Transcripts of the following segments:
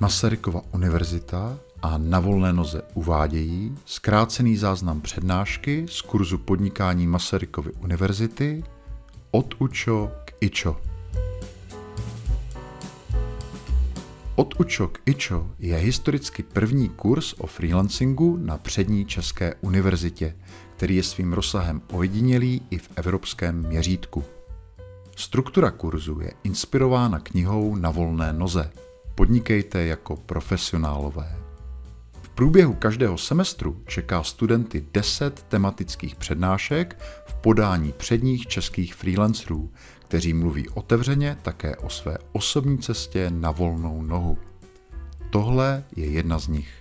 Masarykova univerzita a na volné noze uvádějí zkrácený záznam přednášky z kurzu podnikání Masarykovy univerzity od UČO k IČO. Od UČO k IČO je historicky první kurz o freelancingu na přední České univerzitě, který je svým rozsahem ojedinělý i v evropském měřítku. Struktura kurzu je inspirována knihou Na volné noze. Podnikejte jako profesionálové. V průběhu každého semestru čeká studenty 10 tematických přednášek v podání předních českých freelancerů, kteří mluví otevřeně také o své osobní cestě na volnou nohu. Tohle je jedna z nich.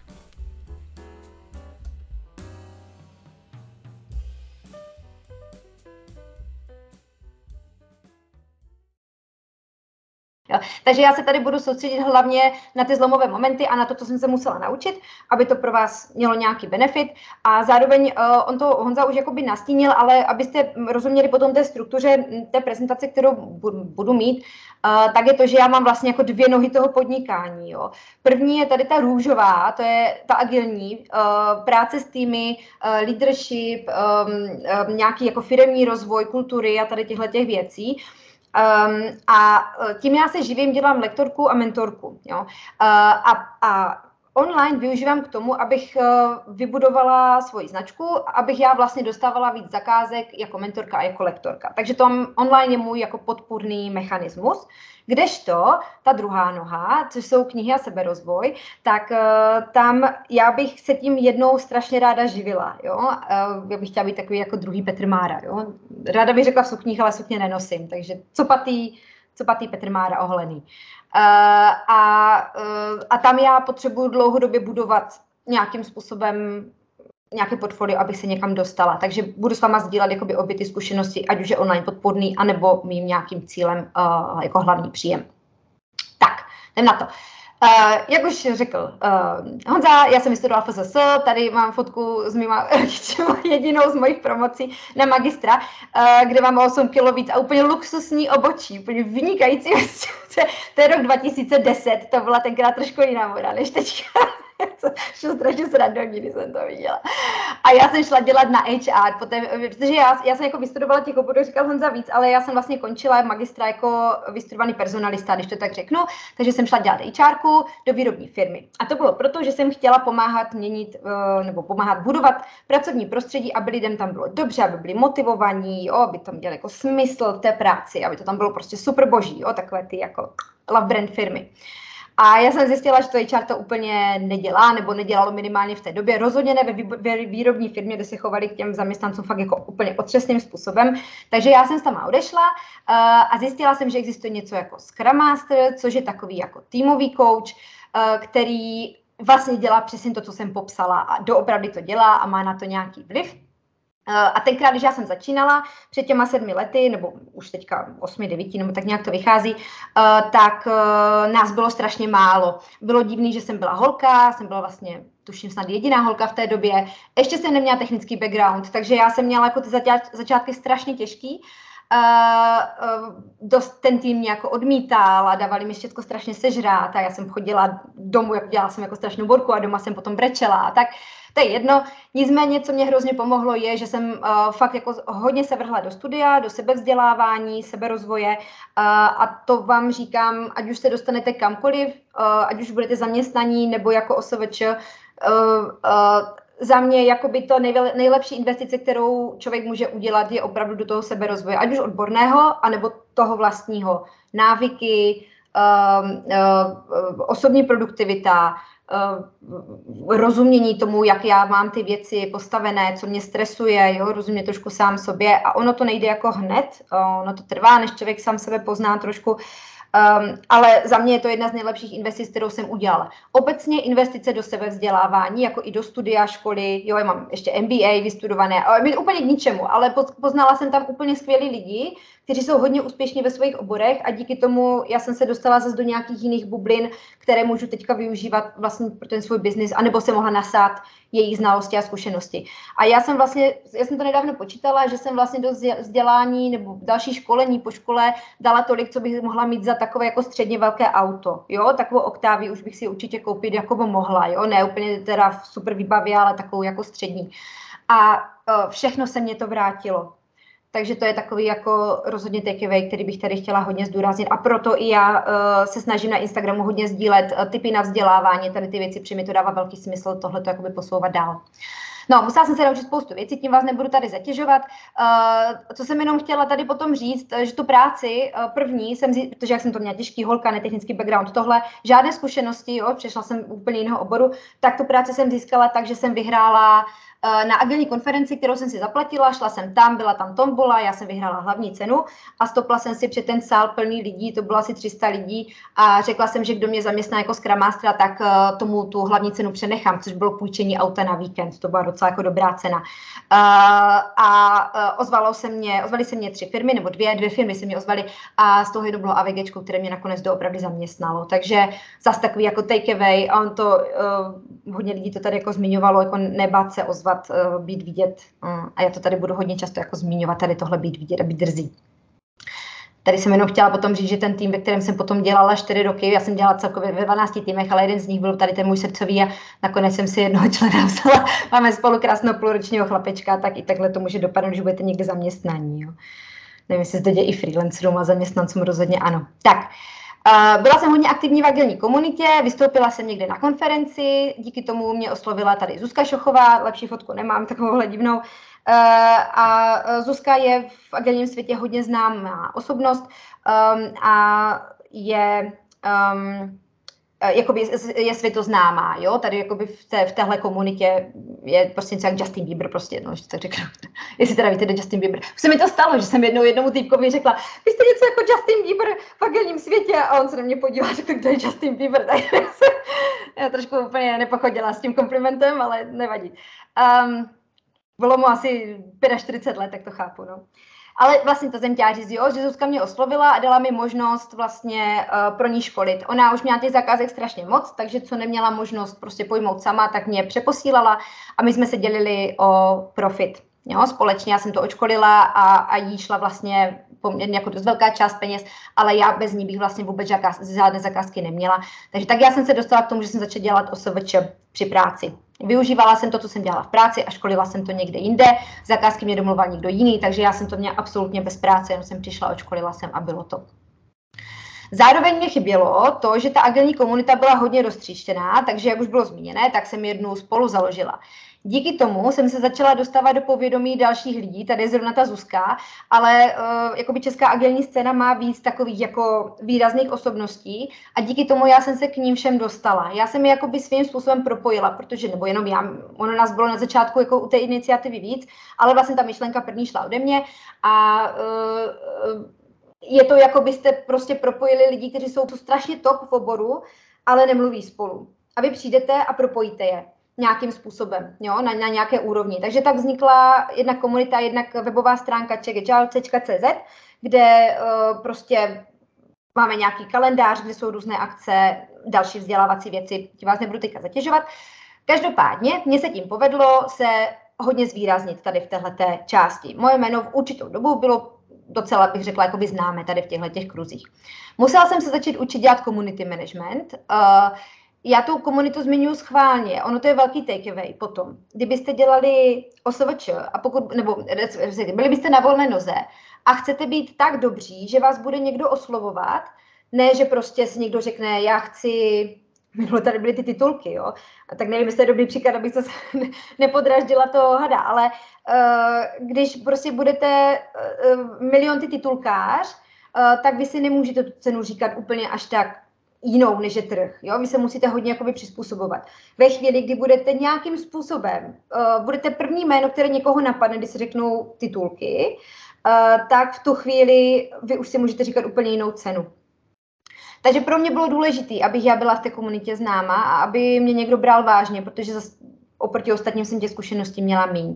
Jo. Takže já se tady budu soustředit hlavně na ty zlomové momenty a na to, co jsem se musela naučit, aby to pro vás mělo nějaký benefit. A zároveň uh, on to Honza už jakoby nastínil, ale abyste rozuměli potom té struktuře té prezentace, kterou budu mít, uh, tak je to, že já mám vlastně jako dvě nohy toho podnikání. Jo. První je tady ta růžová, to je ta agilní, uh, práce s týmy, uh, leadership, um, um, nějaký jako firmní rozvoj, kultury a tady těchto těch věcí. Um, a e, tím já se živím, dělám lektorku a mentorku. Jo? Uh, a, a online využívám k tomu, abych uh, vybudovala svoji značku, abych já vlastně dostávala víc zakázek jako mentorka a jako lektorka. Takže to online je můj jako podpůrný mechanismus. Kdežto ta druhá noha, což jsou knihy a seberozvoj, tak uh, tam já bych se tím jednou strašně ráda živila. Jo? Uh, já bych chtěla být takový jako druhý Petr Mára. Jo? Ráda bych řekla v sukních, ale sukně nenosím. Takže co patý, co patý Petr Mára oholený. Uh, a, uh, a tam já potřebuji dlouhodobě budovat nějakým způsobem nějaké portfolio, abych se někam dostala. Takže budu s váma sdílet jakoby obě ty zkušenosti, ať už je online podporný, anebo mým nějakým cílem uh, jako hlavní příjem. Tak, jdem na to. Uh, jak už řekl uh, Honza, já jsem vystudovala FSS, tady mám fotku s mýma jedinou z mojich promocí na magistra, uh, kde mám 8 kg víc a úplně luxusní obočí, úplně vynikající. to je rok 2010, to byla tenkrát trošku jiná moda než teďka. šlo strašně srandovní, když jsem to viděla. A já jsem šla dělat na HR, poté, protože já, já jsem jako vystudovala těch oborů, říkal Honza víc, ale já jsem vlastně končila magistra jako vystudovaný personalista, když to tak řeknu, takže jsem šla dělat HR do výrobní firmy. A to bylo proto, že jsem chtěla pomáhat měnit, eh, nebo pomáhat budovat pracovní prostředí, aby lidem tam bylo dobře, aby byli motivovaní, jo, aby tam měli jako smysl v té práci, aby to tam bylo prostě super boží, jo, takové ty jako love brand firmy. A já jsem zjistila, že to HR to úplně nedělá, nebo nedělalo minimálně v té době. Rozhodně ne ve výrobní firmě, kde se chovali k těm zaměstnancům fakt jako úplně otřesným způsobem. Takže já jsem tam odešla uh, a zjistila jsem, že existuje něco jako Scrum Master, což je takový jako týmový coach, uh, který vlastně dělá přesně to, co jsem popsala a doopravdy to dělá a má na to nějaký vliv. Eh, a tenkrát, když já jsem začínala před těma sedmi lety, nebo už teďka osmi, devíti, nebo tak nějak to vychází, eh, tak eh, nás bylo strašně málo. Bylo divný, že jsem byla holka, jsem byla vlastně tuším snad jediná holka v té době. Ještě jsem neměla technický background, takže já jsem měla jako ty začátky strašně těžký. Uh, uh, dost ten tým mě jako odmítal a dávali mi všechno strašně sežrát a já jsem chodila domů, jak dělala jsem jako strašnou borku a doma jsem potom brečela a tak. To je jedno. Nicméně, co mě hrozně pomohlo, je, že jsem uh, fakt jako hodně se vrhla do studia, do sebevzdělávání, seberozvoje uh, a to vám říkám, ať už se dostanete kamkoliv, uh, ať už budete zaměstnaní nebo jako OSVČ, uh, uh, za mě jakoby to nejlepší investice, kterou člověk může udělat, je opravdu do toho seberozvoje, ať už odborného, anebo toho vlastního. Návyky, uh, uh, osobní produktivita, rozumění tomu, jak já mám ty věci postavené, co mě stresuje, jo, rozumě trošku sám sobě. A ono to nejde jako hned, uh, ono to trvá, než člověk sám sebe pozná trošku, Um, ale za mě je to jedna z nejlepších investic, kterou jsem udělala. Obecně investice do sebevzdělávání, jako i do studia školy, jo, já mám ještě MBA vystudované, ale úplně k ničemu, ale poznala jsem tam úplně skvělí lidi, kteří jsou hodně úspěšní ve svých oborech a díky tomu já jsem se dostala zase do nějakých jiných bublin, které můžu teďka využívat vlastně pro ten svůj biznis, anebo se mohla nasát jejich znalosti a zkušenosti. A já jsem vlastně, já jsem to nedávno počítala, že jsem vlastně do vzdělání nebo další školení po škole dala tolik, co bych mohla mít za takové jako středně velké auto. Jo, takovou oktávi už bych si určitě koupit jako mohla, jo, ne úplně teda v super výbavě, ale takovou jako střední. A uh, všechno se mě to vrátilo. Takže to je takový jako rozhodně takeaway, který bych tady chtěla hodně zdůraznit. A proto i já uh, se snažím na Instagramu hodně sdílet uh, typy na vzdělávání, tady ty věci, protože mi to dává velký smysl tohle to jakoby posouvat dál. No, musela jsem se naučit spoustu věcí, tím vás nebudu tady zatěžovat. Uh, co jsem jenom chtěla tady potom říct, že tu práci uh, první jsem, protože jak jsem to měla těžký holka, netechnický background, tohle, žádné zkušenosti, jo, přešla jsem úplně jiného oboru, tak tu práci jsem získala tak, že jsem vyhrála na agilní konferenci, kterou jsem si zaplatila, šla jsem tam, byla tam tombola, já jsem vyhrála hlavní cenu a stopla jsem si před ten sál plný lidí, to bylo asi 300 lidí a řekla jsem, že kdo mě zaměstná jako Scrum tak eh, tomu tu hlavní cenu přenechám, což bylo půjčení auta na víkend, to byla docela jako dobrá cena. Eh, a ozvalo se mě, ozvali se mě tři firmy, nebo dvě, dvě firmy se mě ozvali a z toho jedno bylo AVG, které mě nakonec doopravdy zaměstnalo. Takže zas takový jako takeaway a on to, hodně lidí to tady jako zmiňovalo, jako nebát se ozvat uh, být vidět. Uh, a já to tady budu hodně často jako zmiňovat, tady tohle být vidět a být drzí. Tady jsem jenom chtěla potom říct, že ten tým, ve kterém jsem potom dělala 4 roky, já jsem dělala celkově ve 12 týmech, ale jeden z nich byl tady ten můj srdcový a nakonec jsem si jednoho člena vzala. Máme spolu krásného půlročního chlapečka, tak i takhle to může dopadnout, že budete někde zaměstnaní. Jo. Nevím, jestli se to děje i freelancerům a zaměstnancům rozhodně ano. Tak, uh, byla jsem hodně aktivní v agilní komunitě, vystoupila jsem někde na konferenci, díky tomu mě oslovila tady Zuzka Šochová, lepší fotku nemám, takovouhle divnou. A Zuzka je v agilním světě hodně známá osobnost um, a je um, jakoby je světoznámá, jo, tady jakoby v, té, v téhle komunitě je prostě něco jak Justin Bieber, prostě, no, že to řeknu, jestli teda víte, Justin Bieber. Už se mi to stalo, že jsem jednou jednomu týpkovi řekla, vy jste něco jako Justin Bieber v agilním světě a on se na mě podíval řekl, to je Justin Bieber, tak já trošku úplně nepochodila s tím komplimentem, ale nevadí. Um, bylo mu asi 45 let, tak to chápu, no. Ale vlastně jsem chtěla říct, jo, že Zuzka mě oslovila a dala mi možnost vlastně uh, pro ní školit. Ona už měla těch zakázek strašně moc, takže co neměla možnost prostě pojmout sama, tak mě přeposílala a my jsme se dělili o profit. Jo, společně já jsem to očkolila a, a jí šla vlastně poměrně jako dost velká část peněz, ale já bez ní bych vlastně vůbec žádné zakázky neměla. Takže tak já jsem se dostala k tomu, že jsem začala dělat OSVČ při práci. Využívala jsem to, co jsem dělala v práci a školila jsem to někde jinde. Zakázky mě domluval někdo jiný, takže já jsem to měla absolutně bez práce, jenom jsem přišla, očkolila jsem a bylo to. Zároveň mě chybělo to, že ta agilní komunita byla hodně roztříštěná, takže jak už bylo zmíněné, tak jsem jednu spolu založila. Díky tomu jsem se začala dostávat do povědomí dalších lidí, tady je zrovna ta Zuzka, ale uh, jakoby česká agilní scéna má víc takových jako výrazných osobností a díky tomu já jsem se k ním všem dostala. Já jsem je jakoby svým způsobem propojila, protože, nebo jenom já, ono nás bylo na začátku jako u té iniciativy víc, ale vlastně ta myšlenka první šla ode mě a uh, je to, jako byste prostě propojili lidi, kteří jsou tu strašně top v oboru, ale nemluví spolu. A vy přijdete a propojíte je nějakým způsobem, jo, na, na nějaké úrovni. Takže tak vznikla jedna komunita, jednak webová stránka checkagile.cz, kde uh, prostě máme nějaký kalendář, kde jsou různé akce, další vzdělávací věci, ti vás nebudu teďka zatěžovat. Každopádně mně se tím povedlo se hodně zvýraznit tady v této části. Moje jméno v určitou dobu bylo docela, bych řekla, jakoby známe tady v těchto těch kruzích. Musela jsem se začít učit dělat community management. Já tu komunitu zmiňuji schválně, ono to je velký takeaway potom. Kdybyste dělali OSVČ a pokud, nebo byli byste na volné noze a chcete být tak dobří, že vás bude někdo oslovovat, ne, že prostě si někdo řekne, já chci, minule tady byly ty titulky, jo, a tak nevím, jestli je dobrý příklad, abych se nepodraždila to hada, ale uh, když prostě budete uh, milion ty titulkář, uh, tak vy si nemůžete tu cenu říkat úplně až tak jinou než je trh. Jo? Vy se musíte hodně jakoby přizpůsobovat. Ve chvíli, kdy budete nějakým způsobem, uh, budete první jméno, které někoho napadne, když se řeknou titulky, uh, tak v tu chvíli vy už si můžete říkat úplně jinou cenu. Takže pro mě bylo důležité, abych já byla v té komunitě známa a aby mě někdo bral vážně, protože zase oproti ostatním jsem těch zkušeností měla méně.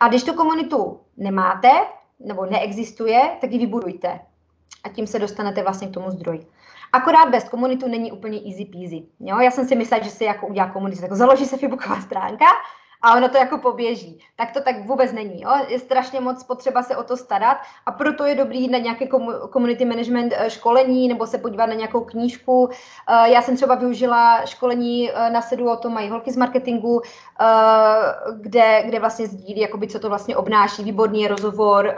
A když tu komunitu nemáte nebo neexistuje, tak ji vybudujte. A tím se dostanete vlastně k tomu zdroji. Akorát bez komunitu není úplně easy peasy. Jo? Já jsem si myslela, že se jako udělá komunitu, jako založí se Facebooková stránka a ono to jako poběží. Tak to tak vůbec není. Jo? Je strašně moc potřeba se o to starat a proto je dobrý na nějaké community management eh, školení nebo se podívat na nějakou knížku. Eh, já jsem třeba využila školení eh, na sedu, o tom mají holky z marketingu, kde, kde vlastně sdílí, jakoby, co to vlastně obnáší. Výborný je rozhovor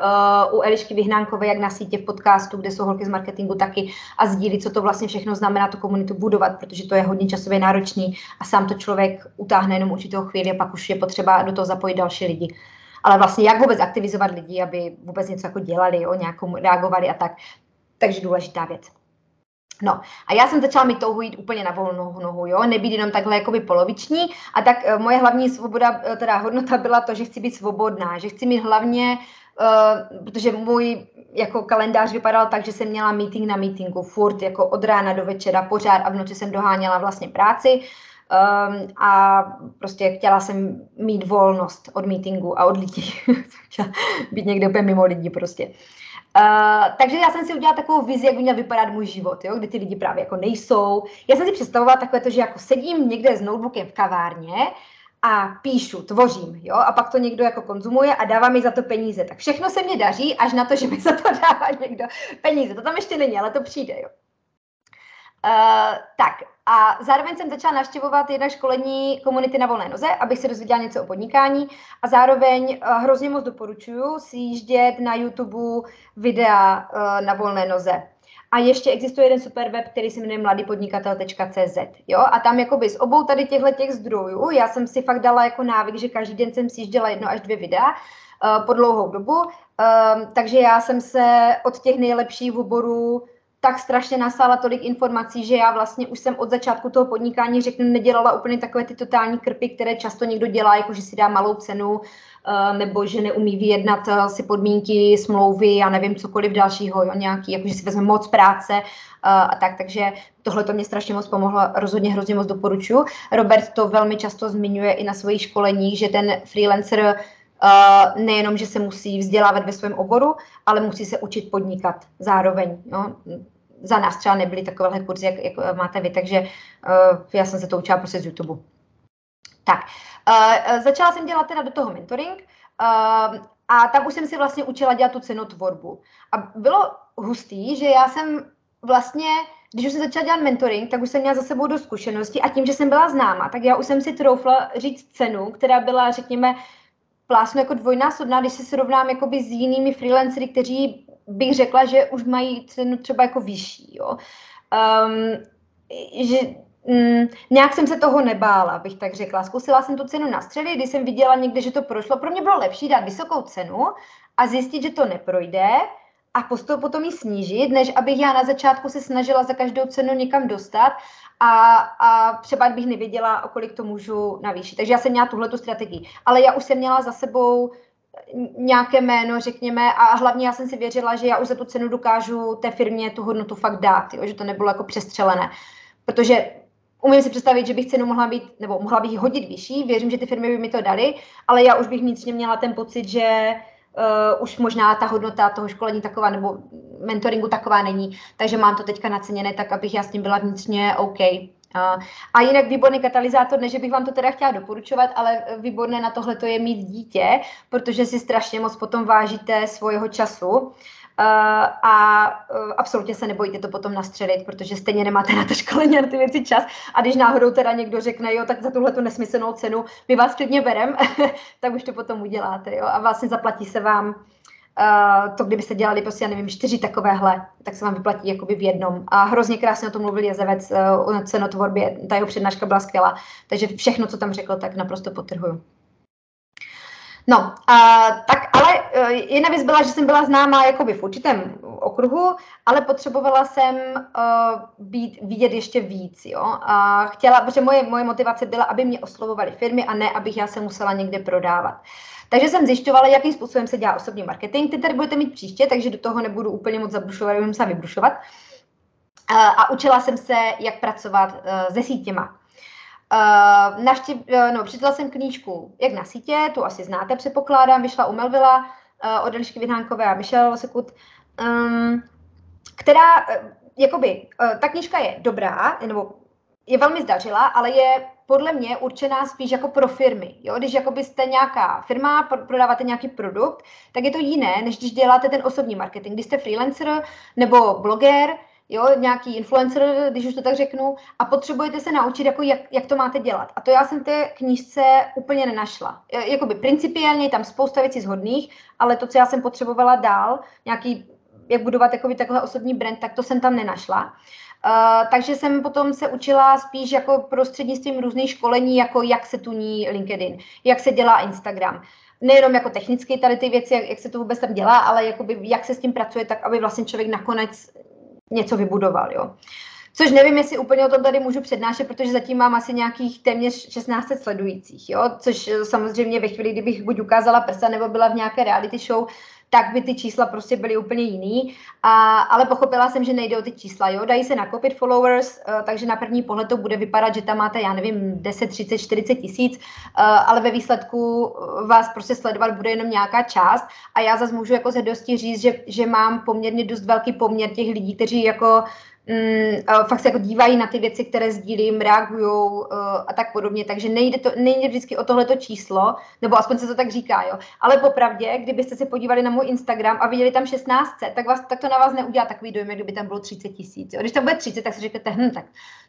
u Elišky Vyhnánkové, jak na sítě v podcastu, kde jsou holky z marketingu taky a sdílí, co to vlastně všechno znamená tu komunitu budovat, protože to je hodně časově náročný a sám to člověk utáhne jenom určitou chvíli a pak už je potřeba do toho zapojit další lidi. Ale vlastně jak vůbec aktivizovat lidi, aby vůbec něco jako dělali, o nějakou reagovali a tak. Takže důležitá věc. No a já jsem začala mít touhu jít úplně na volnou nohu, jo, nebýt jenom takhle jakoby poloviční a tak uh, moje hlavní svoboda, uh, teda hodnota byla to, že chci být svobodná, že chci mít hlavně, uh, protože můj jako kalendář vypadal tak, že jsem měla meeting na meetingu furt, jako od rána do večera pořád a v noci jsem doháněla vlastně práci, Um, a prostě chtěla jsem mít volnost od meetingu a od lidí. chtěla být někde úplně mimo lidí prostě. Uh, takže já jsem si udělala takovou vizi, jak by měl vypadat můj život, jo, kde ty lidi právě jako nejsou. Já jsem si představovala takové to, že jako sedím někde s notebookem v kavárně a píšu, tvořím, jo, a pak to někdo jako konzumuje a dává mi za to peníze. Tak všechno se mě daří, až na to, že mi za to dává někdo peníze. To tam ještě není, ale to přijde, jo. Uh, tak a zároveň jsem začala navštěvovat jedna školení komunity na volné noze, abych se dozvěděla něco o podnikání a zároveň uh, hrozně moc doporučuji si jíždět na YouTube videa uh, na volné noze. A ještě existuje jeden super web, který se jmenuje mladýpodnikatel.cz. Jo? A tam jakoby z obou tady těchto těch zdrojů, já jsem si fakt dala jako návyk, že každý den jsem si jížděla jedno až dvě videa uh, po dlouhou dobu. Uh, takže já jsem se od těch nejlepších oborů tak strašně nasála tolik informací, že já vlastně už jsem od začátku toho podnikání, řeknu, nedělala úplně takové ty totální krpy, které často někdo dělá, jako že si dá malou cenu, eh, nebo že neumí vyjednat eh, si podmínky, smlouvy, já nevím, cokoliv dalšího, jo, nějaký, jako že si vezme moc práce eh, a tak, takže tohle to mě strašně moc pomohlo, rozhodně hrozně moc doporučuji. Robert to velmi často zmiňuje i na svých školeních, že ten freelancer Uh, nejenom, že se musí vzdělávat ve svém oboru, ale musí se učit podnikat zároveň. No. Za nás třeba nebyly takovéhle kurzy, jak, jak máte vy, takže uh, já jsem se to učila prostě z YouTube. Tak, uh, začala jsem dělat teda do toho mentoring uh, a tam už jsem si vlastně učila dělat tu cenotvorbu. A bylo hustý, že já jsem vlastně když už jsem začala dělat mentoring, tak už jsem měla za sebou do zkušenosti a tím, že jsem byla známa, tak já už jsem si troufla říct cenu, která byla, řekněme, plásnu jako dvojnásobná, když se srovnám jakoby s jinými freelancery, kteří bych řekla, že už mají cenu třeba jako vyšší. Jo. Um, že mm, nějak jsem se toho nebála, bych tak řekla. Zkusila jsem tu cenu nastřelit, když jsem viděla někde, že to prošlo. Pro mě bylo lepší dát vysokou cenu a zjistit, že to neprojde a postup potom ji snížit, než abych já na začátku se snažila za každou cenu někam dostat a, a třeba bych nevěděla, o kolik to můžu navýšit. Takže já jsem měla tuhle strategii. Ale já už jsem měla za sebou nějaké jméno, řekněme, a hlavně já jsem si věřila, že já už za tu cenu dokážu té firmě tu hodnotu fakt dát, jo, že to nebylo jako přestřelené. Protože umím si představit, že bych cenu mohla být, nebo mohla bych hodit vyšší, věřím, že ty firmy by mi to dali, ale já už bych vnitřně měla ten pocit, že uh, už možná ta hodnota toho školení taková nebo mentoringu taková není, takže mám to teďka naceněné tak, abych já s tím byla vnitřně OK. Uh, a jinak výborný katalyzátor, ne, že bych vám to teda chtěla doporučovat, ale výborné na tohle to je mít dítě, protože si strašně moc potom vážíte svého času. Uh, a uh, absolutně se nebojte to potom nastřelit, protože stejně nemáte na to školení na ty věci čas. A když náhodou teda někdo řekne, jo, tak za tuhle tu nesmyslnou cenu my vás klidně berem, tak už to potom uděláte, jo. A vlastně zaplatí se vám Uh, to, kdybyste dělali prostě, já nevím, čtyři takovéhle, tak se vám vyplatí jakoby v jednom. A hrozně krásně o tom mluvil Jezevec uh, o cenotvorbě, ta jeho přednáška byla skvělá. Takže všechno, co tam řekl, tak naprosto potrhuju. No, uh, tak ale jedna věc byla, že jsem byla známá jakoby v určitém okruhu, ale potřebovala jsem uh, být, vidět ještě víc, jo. A chtěla, protože moje, moje motivace byla, aby mě oslovovaly firmy a ne, abych já se musela někde prodávat. Takže jsem zjišťovala, jakým způsobem se dělá osobní marketing. Ty tady budete mít příště, takže do toho nebudu úplně moc zabrušovat, budeme se vybrušovat. Uh, a učila jsem se, jak pracovat uh, se sítěma. Uh, navštěv, uh, no, přečetla jsem knížku Jak na sítě, tu asi znáte, předpokládám, vyšla u Melvilla uh, od Elišky Vyhnánkové a Michelle Sekut, um, která, uh, jakoby, uh, ta knížka je dobrá, nebo je velmi zdařila, ale je podle mě určená spíš jako pro firmy. Jo? Když jako byste nějaká firma, prodáváte nějaký produkt, tak je to jiné, než když děláte ten osobní marketing. Když jste freelancer nebo bloger, jo, nějaký influencer, když už to tak řeknu, a potřebujete se naučit, jako jak, jak to máte dělat. A to já jsem té knížce úplně nenašla. Jakoby principiálně je tam spousta věcí zhodných, ale to, co já jsem potřebovala dál, nějaký, jak budovat jakoby takhle osobní brand, tak to jsem tam nenašla. Uh, takže jsem potom se učila spíš jako prostřednictvím různých školení, jako jak se tuní LinkedIn, jak se dělá Instagram. Nejenom jako technicky tady ty věci, jak, jak se to vůbec tam dělá, ale jakoby jak se s tím pracuje, tak aby vlastně člověk nakonec něco vybudoval. Jo. Což nevím, jestli úplně o tom tady můžu přednášet, protože zatím mám asi nějakých téměř 16 sledujících, jo? což samozřejmě ve chvíli, kdybych buď ukázala prsa nebo byla v nějaké reality show, tak by ty čísla prostě byly úplně jiný. A, ale pochopila jsem, že nejde o ty čísla. Jo? Dají se nakopit followers, uh, takže na první pohled to bude vypadat, že tam máte, já nevím, 10, 30, 40 tisíc, uh, ale ve výsledku vás prostě sledovat bude jenom nějaká část. A já zase můžu jako ze říct, že, že mám poměrně dost velký poměr těch lidí, kteří jako mm, fakt se jako dívají na ty věci, které sdílím, reagují uh, a tak podobně. Takže nejde, to, nejde vždycky o tohleto číslo, nebo aspoň se to tak říká, jo. Ale popravdě, kdybyste se podívali na můj Instagram a viděli tam 16, tak, vás, tak to na vás neudělá takový dojem, kdyby tam bylo 30 tisíc. Když tam bude 30, tak si řeknete, hm, tak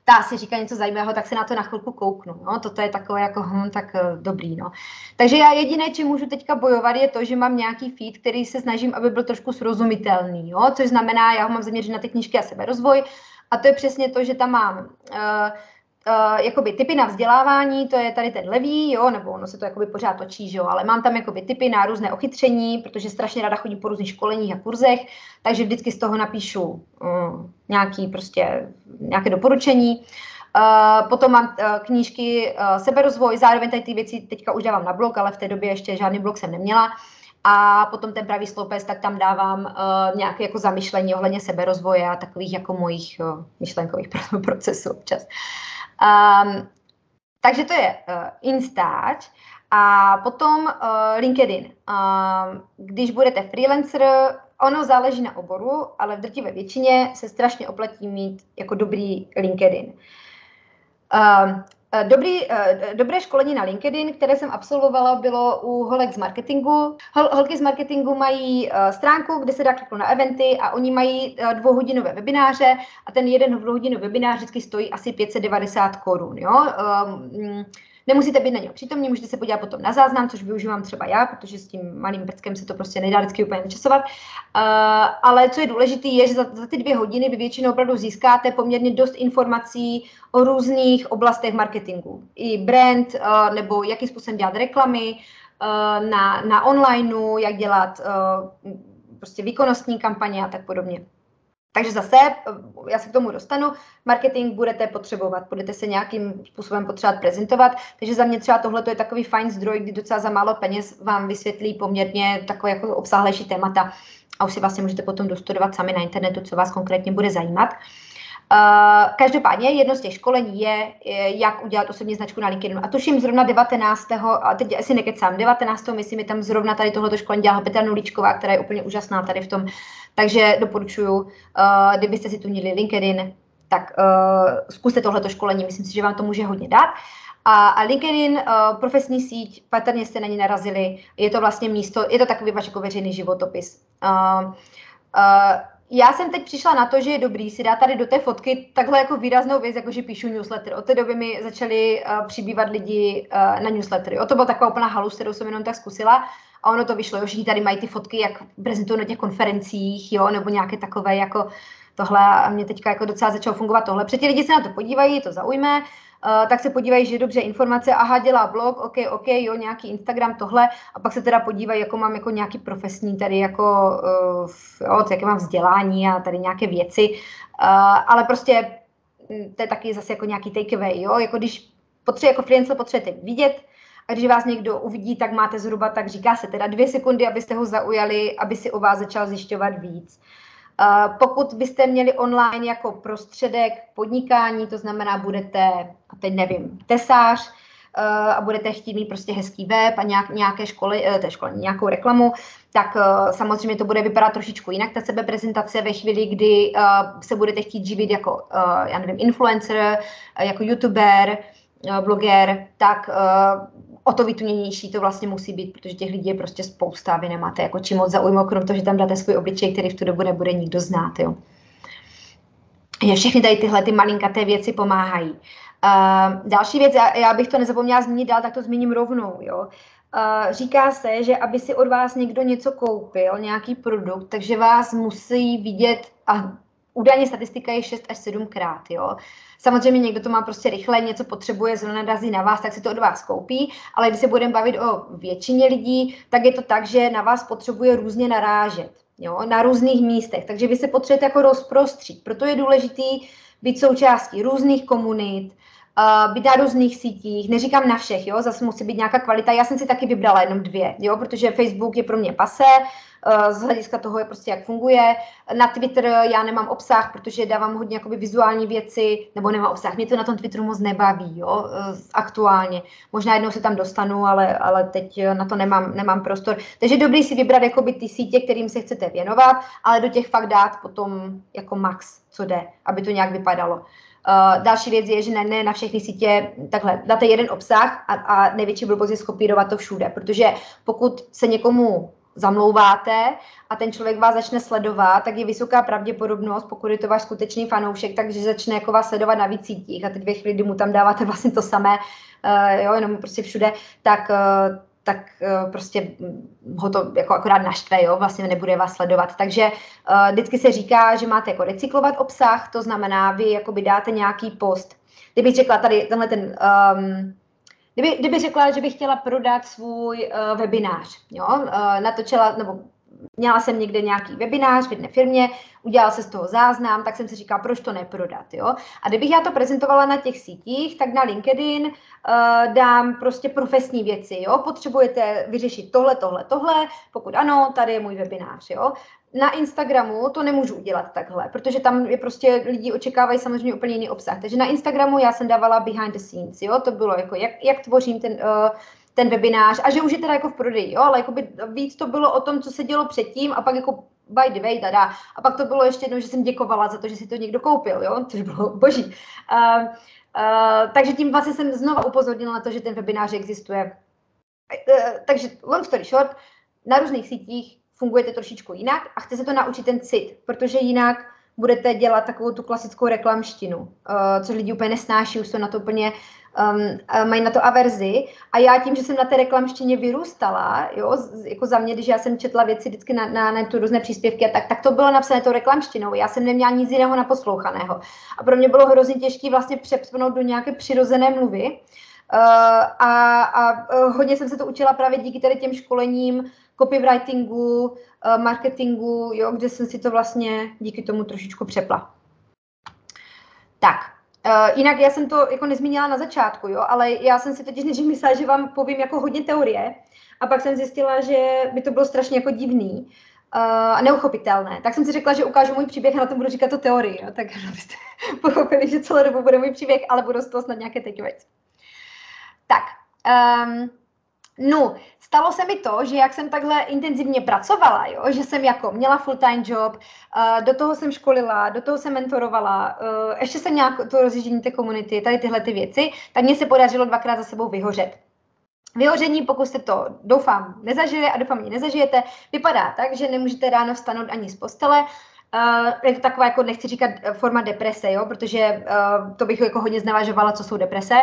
ta si říká něco zajímavého, tak se na to na chvilku kouknu. No. Toto je takové jako, hm, tak uh, dobrý. No. Takže já jediné, čím můžu teďka bojovat, je to, že mám nějaký feed, který se snažím, aby byl trošku srozumitelný. Jo? Což znamená, já ho mám zaměřený na ty knížky a seberozvoj, a to je přesně to, že tam mám uh, uh, jakoby typy na vzdělávání, to je tady ten levý, jo, nebo ono se to jakoby pořád točí, jo, ale mám tam jakoby typy na různé ochytření, protože strašně ráda chodím po různých školeních a kurzech, takže vždycky z toho napíšu uh, nějaký prostě, nějaké doporučení. Uh, potom mám uh, knížky uh, seberozvoj, zároveň tady ty věci teďka už dávám na blog, ale v té době ještě žádný blog jsem neměla. A potom ten pravý sloupec, tak tam dávám uh, nějaké jako zamyšlení ohledně seberozvoje a takových jako mojich uh, myšlenkových procesů občas. Um, takže to je uh, Instač. A potom uh, LinkedIn. Uh, když budete freelancer, ono záleží na oboru, ale v drtivé většině se strašně oplatí mít jako dobrý LinkedIn. Uh, dobrý, eh, dobré školení na LinkedIn, které jsem absolvovala, bylo u holek z marketingu. Hol, holky z marketingu mají eh, stránku, kde se dá kliknout na eventy a oni mají dvouhodinové webináře a ten jeden dvouhodinový webinář vždycky stojí asi 590 korun. Jo? Nemusíte být na něj přítomní, můžete se podívat potom na záznam, což využívám třeba já, protože s tím malým prckem se to prostě nedá vždycky úplně načasovat. Uh, ale co je důležité, je, že za, za ty dvě hodiny vy většinou opravdu získáte poměrně dost informací o různých oblastech marketingu. I brand, uh, nebo jakým způsobem dělat reklamy, uh, na, na onlineu, jak dělat uh, prostě výkonnostní kampaně a tak podobně. Takže zase, já se k tomu dostanu, marketing budete potřebovat, budete se nějakým způsobem potřebovat prezentovat, takže za mě třeba tohle je takový fajn zdroj, kdy docela za málo peněz vám vysvětlí poměrně takové jako obsáhlejší témata. A už si vlastně můžete potom dostudovat sami na internetu, co vás konkrétně bude zajímat. Uh, každopádně jedno z těch školení je, je, jak udělat osobní značku na LinkedInu. A tuším zrovna 19. a teď asi nekecám, 19. myslím, je tam zrovna tady tohleto školení dělala Petra Nulíčková, která je úplně úžasná tady v tom. Takže doporučuji, uh, kdybyste si tu měli LinkedIn, tak uh, zkuste tohleto školení, myslím si, že vám to může hodně dát. A, a LinkedIn, uh, profesní síť, patrně jste na ní narazili, je to vlastně místo, je to takový váš jako veřejný životopis. Uh, uh, já jsem teď přišla na to, že je dobrý si dát tady do té fotky takhle jako výraznou věc, jako že píšu newsletter. Od té doby mi začaly uh, přibývat lidi uh, na newslettery. O to byla taková úplná halus, kterou jsem jenom tak zkusila. A ono to vyšlo, že tady mají ty fotky, jak prezentují na těch konferencích, jo, nebo nějaké takové jako tohle. A mě teďka jako docela začalo fungovat tohle. Před lidi se na to podívají, to zaujme. Uh, tak se podívají, že dobře informace, aha, dělá blog, ok, ok, jo, nějaký Instagram, tohle, a pak se teda podívají, jako mám jako nějaký profesní tady jako, uh, jo, jaké mám vzdělání a tady nějaké věci, uh, ale prostě hm, to je taky zase jako nějaký takeaway, jo, jako když potřebuje, jako freelancer potřebujete vidět, a když vás někdo uvidí, tak máte zhruba, tak říká se teda dvě sekundy, abyste ho zaujali, aby si o vás začal zjišťovat víc. Pokud byste měli online jako prostředek podnikání, to znamená, budete, a teď nevím, tesář, eh, a budete chtít mít prostě hezký web a nějak, nějaké školy, eh, té školy, nějakou reklamu, tak uh, samozřejmě to bude vypadat trošičku jinak, ta sebeprezentace ve chvíli, kdy se budete chtít živit jako, já nevím, influencer, jako youtuber, bloger, tak o to vytuněnější to vlastně musí být, protože těch lidí je prostě spousta, vy nemáte jako čím moc zaujmout, krom toho, že tam dáte svůj obličej, který v tu dobu nebude nikdo znát, jo. Že všechny tady tyhle ty malinkaté věci pomáhají. Uh, další věc, já, já bych to nezapomněla zmínit dál, tak to zmíním rovnou, jo. Uh, říká se, že aby si od vás někdo něco koupil, nějaký produkt, takže vás musí vidět a údajně statistika je 6 až 7 krát, jo. Samozřejmě někdo to má prostě rychle, něco potřebuje, zrovna razí na vás, tak si to od vás koupí, ale když se budeme bavit o většině lidí, tak je to tak, že na vás potřebuje různě narážet, jo, na různých místech, takže vy se potřebujete jako rozprostřít, proto je důležitý být součástí různých komunit, uh, být na různých sítích, neříkám na všech, jo, zase musí být nějaká kvalita, já jsem si taky vybrala jenom dvě, jo, protože Facebook je pro mě pase, uh, z hlediska toho je prostě jak funguje. Na Twitter já nemám obsah, protože dávám hodně jakoby vizuální věci, nebo nemám obsah. Mě to na tom Twitteru moc nebaví, jo, uh, aktuálně. Možná jednou se tam dostanu, ale, ale teď na to nemám, nemám prostor. Takže dobrý si vybrat jakoby ty sítě, kterým se chcete věnovat, ale do těch fakt dát potom jako max, co jde, aby to nějak vypadalo. Uh, další věc je, že ne, ne na všechny sítě takhle dáte jeden obsah a, a největší blbost je skopírovat to všude, protože pokud se někomu zamlouváte a ten člověk vás začne sledovat, tak je vysoká pravděpodobnost, pokud je to váš skutečný fanoušek, takže začne jako vás sledovat na víc sítích a teď ve chvíli, kdy mu tam dáváte vlastně to samé, uh, jo, jenom prostě všude, tak uh, tak uh, prostě ho to jako akorát naštve, jo, vlastně nebude vás sledovat. Takže uh, vždycky se říká, že máte jako recyklovat obsah, to znamená, vy jakoby dáte nějaký post. Kdybych řekla tady tenhle ten, um, kdyby, kdyby řekla, že bych chtěla prodat svůj uh, webinář, jo, uh, natočila, nebo měla jsem někde nějaký webinář v jedné firmě, udělala se z toho záznam, tak jsem si říkala, proč to neprodat, jo. A kdybych já to prezentovala na těch sítích, tak na LinkedIn uh, dám prostě profesní věci, jo. Potřebujete vyřešit tohle, tohle, tohle, pokud ano, tady je můj webinář, jo. Na Instagramu to nemůžu udělat takhle, protože tam je prostě lidi očekávají samozřejmě úplně jiný obsah. Takže na Instagramu já jsem dávala behind the scenes, jo, to bylo jako, jak, jak tvořím ten, uh, ten webinář a že už je teda jako v prodeji, jo, ale by víc to bylo o tom, co se dělo předtím a pak jako by the way, tada. A pak to bylo ještě jednou, že jsem děkovala za to, že si to někdo koupil, jo, což bylo boží. Uh, uh, takže tím vlastně jsem znova upozornila na to, že ten webinář existuje. Uh, takže long story short, na různých sítích fungujete trošičku jinak a chce se to naučit ten cit, protože jinak budete dělat takovou tu klasickou reklamštinu, uh, což lidi úplně nesnáší, už jsou na to úplně um, mají na to averzi. A já tím, že jsem na té reklamštině vyrůstala, jo, jako za mě, když já jsem četla věci vždycky na, na, na tu různé příspěvky, tak, tak to bylo napsané tou reklamštinou. Já jsem neměla nic jiného naposlouchaného. A pro mě bylo hrozně těžké vlastně přepnout do nějaké přirozené mluvy. Uh, a, a uh, hodně jsem se to učila právě díky tady těm školením, copywritingu, uh, marketingu, jo, kde jsem si to vlastně díky tomu trošičku přepla. Tak, Uh, jinak já jsem to jako nezmínila na začátku, jo, ale já jsem si totiž než myslela, že vám povím jako hodně teorie a pak jsem zjistila, že by to bylo strašně jako divný uh, a neuchopitelné. Tak jsem si řekla, že ukážu můj příběh a na tom budu říkat to teorii, jo, tak abyste pochopili, že celou dobu bude můj příběh, ale budu z toho snad nějaké takeaways. Tak, um, No, stalo se mi to, že jak jsem takhle intenzivně pracovala, jo, že jsem jako měla full-time job, uh, do toho jsem školila, do toho jsem mentorovala, uh, ještě jsem nějak to rozjíždění té komunity, tady tyhle ty věci, tak mně se podařilo dvakrát za sebou vyhořet. Vyhoření, pokud jste to, doufám, nezažili a doufám, že nezažijete, vypadá tak, že nemůžete ráno vstanout ani z postele, Uh, je to taková, jako nechci říkat eh, forma deprese, jo, protože uh, to bych jako hodně znevažovala, co jsou deprese,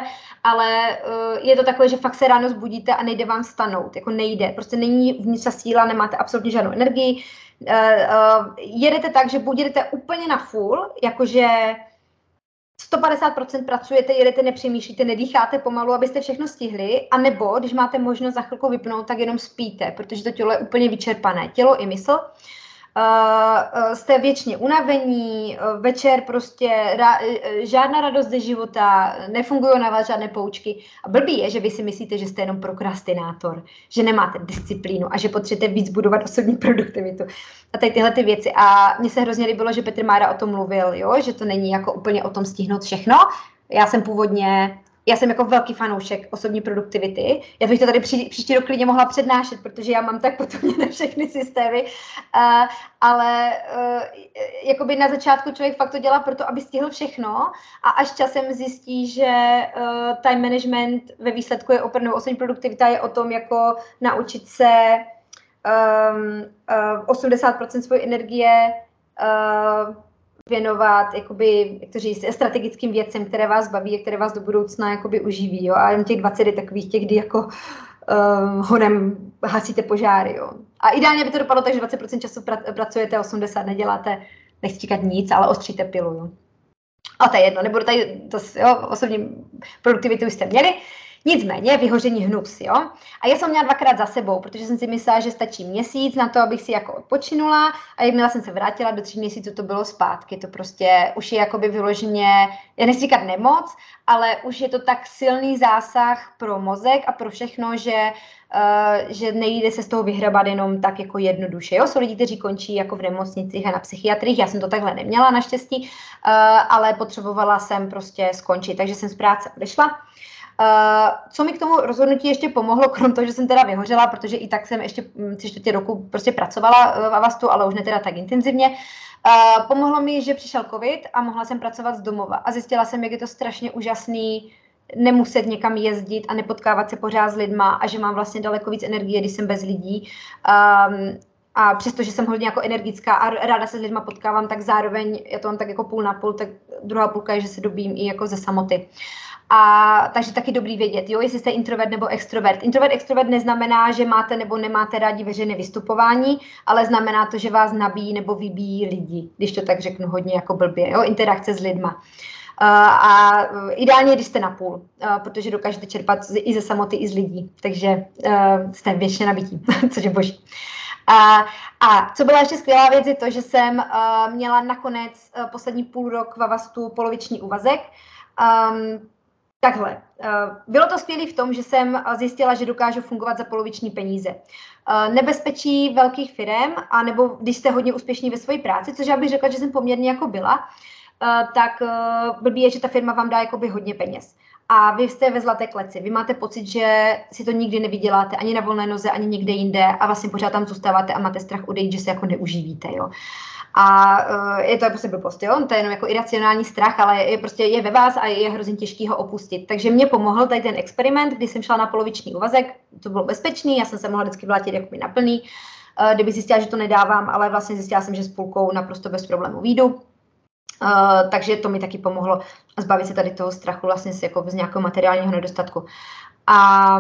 ale uh, je to takové, že fakt se ráno zbudíte a nejde vám stanout, jako nejde, prostě není vnitř síla, nemáte absolutně žádnou energii, uh, uh, jedete tak, že budete úplně na full, jakože 150% pracujete, jedete, nepřemýšlíte, nedýcháte pomalu, abyste všechno stihli, a nebo když máte možnost za chvilku vypnout, tak jenom spíte, protože to tělo je úplně vyčerpané, tělo i mysl. Uh, uh, jste věčně unavení, uh, večer prostě ra, žádná radost ze života, nefungují na vás žádné poučky. A blbý je, že vy si myslíte, že jste jenom prokrastinátor, že nemáte disciplínu a že potřebujete víc budovat osobní produktivitu. A tady tyhle ty věci. A mně se hrozně líbilo, že Petr Mára o tom mluvil, jo? že to není jako úplně o tom stihnout všechno. Já jsem původně já jsem jako velký fanoušek osobní produktivity. Já bych to tady pří, příští rok klidně mohla přednášet, protože já mám tak potom na všechny systémy. Uh, ale uh, jakoby na začátku člověk fakt to dělá proto, aby stihl všechno a až časem zjistí, že uh, time management ve výsledku je opravdu osobní produktivita je o tom jako naučit se um, uh, 80% svojí energie uh, věnovat jakoby, jak to říct, strategickým věcem, které vás baví a které vás do budoucna jakoby uživí. Jo? A jen těch 20 je takových těch, kdy jako uh, honem hasíte požáry. Jo? A ideálně by to dopadlo tak, že 20% času pra- pracujete, 80 neděláte, nechci říkat nic, ale ostříte pilu. Jo? A to je jedno, nebudu tady, to, jo, osobní produktivitu jste měli. Nicméně vyhoření hnus, jo. A já jsem měla dvakrát za sebou, protože jsem si myslela, že stačí měsíc na to, abych si jako odpočinula a jakmile jsem se vrátila do tří měsíců, to bylo zpátky. To prostě už je jakoby vyloženě, já nechci říkat nemoc, ale už je to tak silný zásah pro mozek a pro všechno, že Uh, že nejde se z toho vyhrabat jenom tak jako jednoduše. Jo? Jsou lidi, kteří končí jako v nemocnicích a na psychiatrích, já jsem to takhle neměla naštěstí, uh, ale potřebovala jsem prostě skončit, takže jsem z práce odešla. Uh, co mi k tomu rozhodnutí ještě pomohlo, krom toho, že jsem teda vyhořela, protože i tak jsem ještě hm, tři čtvrtě roku prostě pracovala v Avastu, ale už ne teda tak intenzivně, uh, pomohlo mi, že přišel covid a mohla jsem pracovat z domova a zjistila jsem, jak je to strašně úžasný nemuset někam jezdit a nepotkávat se pořád s lidma a že mám vlastně daleko víc energie, když jsem bez lidí. Um, a přestože jsem hodně jako energická a ráda se s lidma potkávám, tak zároveň, já to mám tak jako půl na půl, tak druhá půlka je, že se dobím i jako ze samoty. A takže taky dobrý vědět, jo, jestli jste introvert nebo extrovert. Introvert, extrovert neznamená, že máte nebo nemáte rádi veřejné vystupování, ale znamená to, že vás nabíjí nebo vybíjí lidi, když to tak řeknu hodně jako blbě, jo, interakce s lidma. Uh, a ideálně, když jste napůl, uh, protože dokážete čerpat i ze samoty, i z lidí. Takže uh, jste většině nabití, což je boží. A, a co byla ještě skvělá věc, je to, že jsem uh, měla nakonec uh, poslední půl rok v Avastu poloviční úvazek. Um, Takhle. Eh, bylo to skvělé v tom, že jsem zjistila, že dokážu fungovat za poloviční peníze. Nebezpečí velkých firm, anebo když jste hodně úspěšní ve své práci, což já bych řekla, že jsem poměrně jako byla, tak blbý je, že ta firma vám dá jakoby hodně peněz. A vy jste ve zlaté kleci. Vy máte pocit, že si to nikdy nevyděláte ani na volné noze, ani někde jinde a vlastně pořád tam zůstáváte a máte strach odejít, že se jako neuživíte. Jo. A uh, je to prostě blbost, jo? To je jenom jako iracionální strach, ale je prostě je ve vás a je hrozně těžký ho opustit. Takže mě pomohl tady ten experiment, kdy jsem šla na poloviční úvazek, to bylo bezpečný, já jsem se mohla vždycky vrátit jako na plný, uh, kdyby zjistila, že to nedávám, ale vlastně zjistila jsem, že s půlkou naprosto bez problémů výjdu. Uh, takže to mi taky pomohlo zbavit se tady toho strachu vlastně z, jako z nějakého materiálního nedostatku. A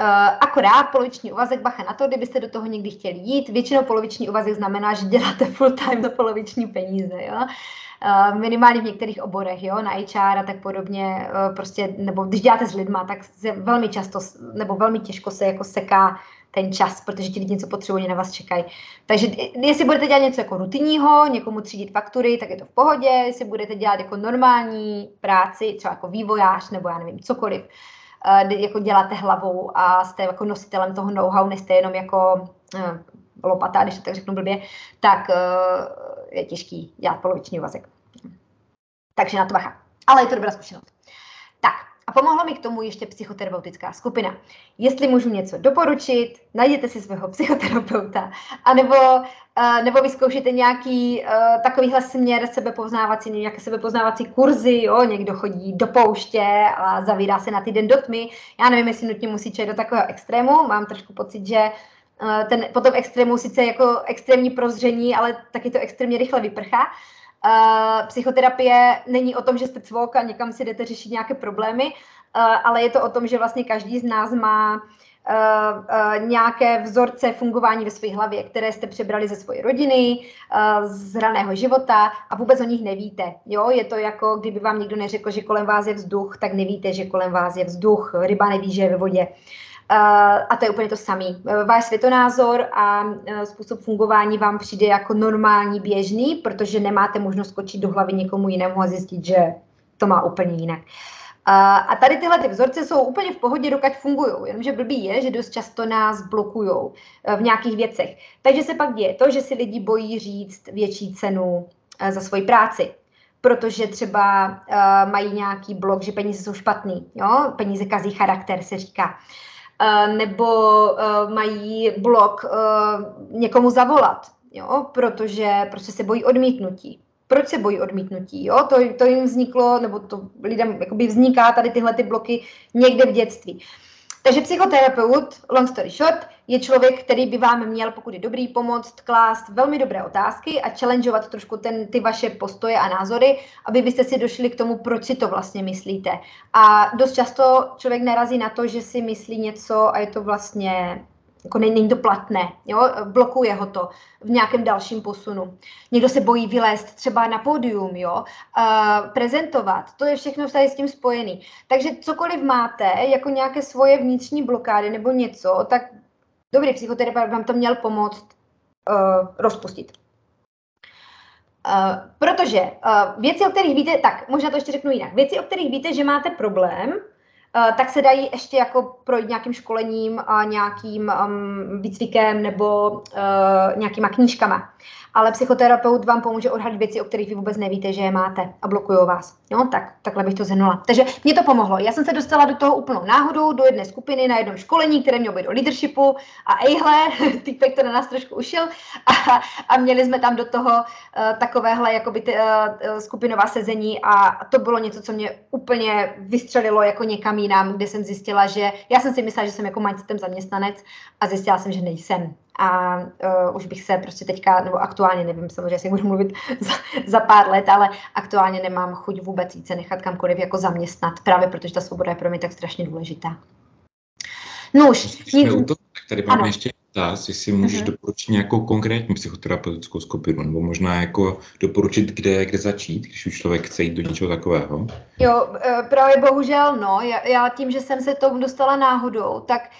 Uh, akorát poloviční úvazek, bacha na to, kdybyste do toho někdy chtěli jít. Většinou poloviční úvazek znamená, že děláte full time za poloviční peníze. Jo? Uh, minimálně v některých oborech, jo, na HR a tak podobně, uh, prostě, nebo když děláte s lidma, tak se velmi často, nebo velmi těžko se jako seká ten čas, protože ti lidi něco potřebují, na vás čekají. Takže jestli budete dělat něco jako rutinního, někomu třídit faktury, tak je to v pohodě. Jestli budete dělat jako normální práci, třeba jako vývojář nebo já nevím, cokoliv, uh, jako děláte hlavou a jste jako nositelem toho know-how, nejste jenom jako uh, lopata, když to tak řeknu blbě, tak uh, je těžký dělat poloviční úvazek. Takže na to bacha. Ale je to dobrá zkušenost. Tak, a pomohla mi k tomu ještě psychoterapeutická skupina. Jestli můžu něco doporučit, najděte si svého psychoterapeuta, anebo, uh, nebo vyzkoušíte nějaký uh, takovýhle směr sebepoznávací, nějaké sebepoznávací kurzy, jo? někdo chodí do pouště a zavírá se na týden do tmy. Já nevím, jestli nutně musí čet do takového extrému, mám trošku pocit, že uh, ten potom extrému sice jako extrémní prozření, ale taky to extrémně rychle vyprchá. Uh, psychoterapie není o tom, že jste cvok a někam si jdete řešit nějaké problémy, uh, ale je to o tom, že vlastně každý z nás má uh, uh, nějaké vzorce fungování ve své hlavě, které jste přebrali ze své rodiny, uh, z raného života a vůbec o nich nevíte. Jo? Je to jako, kdyby vám někdo neřekl, že kolem vás je vzduch, tak nevíte, že kolem vás je vzduch, ryba neví, že je ve vodě. Uh, a to je úplně to samé. Váš světonázor a způsob fungování vám přijde jako normální, běžný, protože nemáte možnost skočit do hlavy někomu jinému a zjistit, že to má úplně jinak. A tady tyhle ty vzorce jsou úplně v pohodě, dokud fungují. Jenomže blbý je, že dost často nás blokují v nějakých věcech. Takže se pak děje to, že si lidi bojí říct větší cenu za svoji práci protože třeba mají nějaký blok, že peníze jsou špatný, jo? peníze kazí charakter, se říká. Uh, nebo uh, mají blok uh, někomu zavolat, jo? protože prostě se bojí odmítnutí. Proč se bojí odmítnutí? Jo? To, to jim vzniklo, nebo to lidem vzniká tady tyhle ty bloky někde v dětství. Takže psychoterapeut, long story short, je člověk, který by vám měl, pokud je dobrý, pomoct klást velmi dobré otázky a challengeovat trošku ten, ty vaše postoje a názory, aby byste si došli k tomu, proč si to vlastně myslíte. A dost často člověk narazí na to, že si myslí něco a je to vlastně jako není to platné, jo? blokuje ho to v nějakém dalším posunu. Někdo se bojí vylézt třeba na pódium, jo? Uh, prezentovat, to je všechno tady s tím spojený. Takže cokoliv máte, jako nějaké svoje vnitřní blokády nebo něco, tak dobrý psychoterapeut vám to měl pomoct uh, rozpustit. Uh, protože uh, věci, o kterých víte, tak možná to ještě řeknu jinak, věci, o kterých víte, že máte problém, tak se dají ještě jako projít nějakým školením a nějakým um, výcvikem nebo uh, nějakýma knížkama ale psychoterapeut vám pomůže odhalit věci, o kterých vy vůbec nevíte, že je máte a blokují vás. Jo, tak, takhle bych to zhrnula. Takže mě to pomohlo. Já jsem se dostala do toho úplnou náhodou, do jedné skupiny na jednom školení, které mělo být o leadershipu a ejhle, týpek to na nás trošku ušil a, a měli jsme tam do toho uh, takovéhle jakoby ty, uh, skupinová sezení a to bylo něco, co mě úplně vystřelilo jako někam jinam, kde jsem zjistila, že já jsem si myslela, že jsem jako mindsetem zaměstnanec a zjistila jsem, že nejsem a uh, už bych se prostě teďka, nebo aktuálně nevím, samozřejmě si budu mluvit za, za pár let, ale aktuálně nemám chuť vůbec více nechat kamkoliv jako zaměstnat, právě protože ta svoboda je pro mě tak strašně důležitá. No už. Nic... To, tak tady máme ano. ještě dotaz, jestli můžeš uh-huh. doporučit nějakou konkrétní psychoterapeutickou skupinu, nebo možná jako doporučit, kde, kde začít, když už člověk chce jít do něčeho takového. Jo, e, právě bohužel, no, já, já tím, že jsem se tomu dostala náhodou, tak Uh,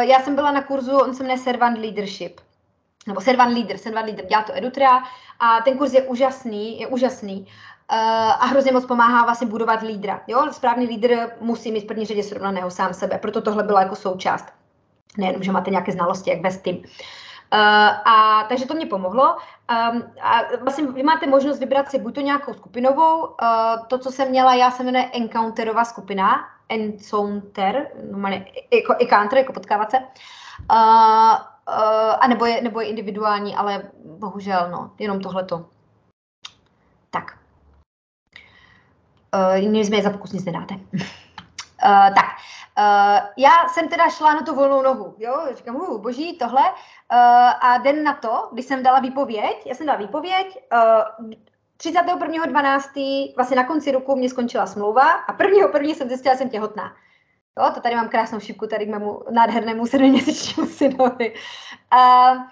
já jsem byla na kurzu, on se jmenuje Servant Leadership, nebo Servant Leader, Servant Leader, dělá to Edutria a ten kurz je úžasný, je úžasný. Uh, a hrozně moc pomáhá vlastně budovat lídra. Jo? Správný lídr musí mít v první řadě srovnaného sám sebe, proto tohle byla jako součást. Nejenom, že máte nějaké znalosti, jak vést tým. Uh, a takže to mě pomohlo. Um, a vlastně vy máte možnost vybrat si buď to nějakou skupinovou, uh, to, co jsem měla, já se jmenuje Encounterová skupina, encounter, normálně jako encounter, jako potkávat se. Uh, uh, a nebo je, nebo je individuální, ale bohužel, no, jenom tohleto. Tak. Uh, mě za pokus nic nedáte. uh, tak, uh, já jsem teda šla na tu volnou nohu, jo, říkám, uh, boží, tohle, uh, a den na to, když jsem dala výpověď, já jsem dala výpověď, uh, 31.12. vlastně na konci roku mě skončila smlouva a 1.1. jsem zjistila, že jsem těhotná. Jo, to tady mám krásnou šipku tady k mému nádhernému sedmiměsíčnímu synovi. Uh,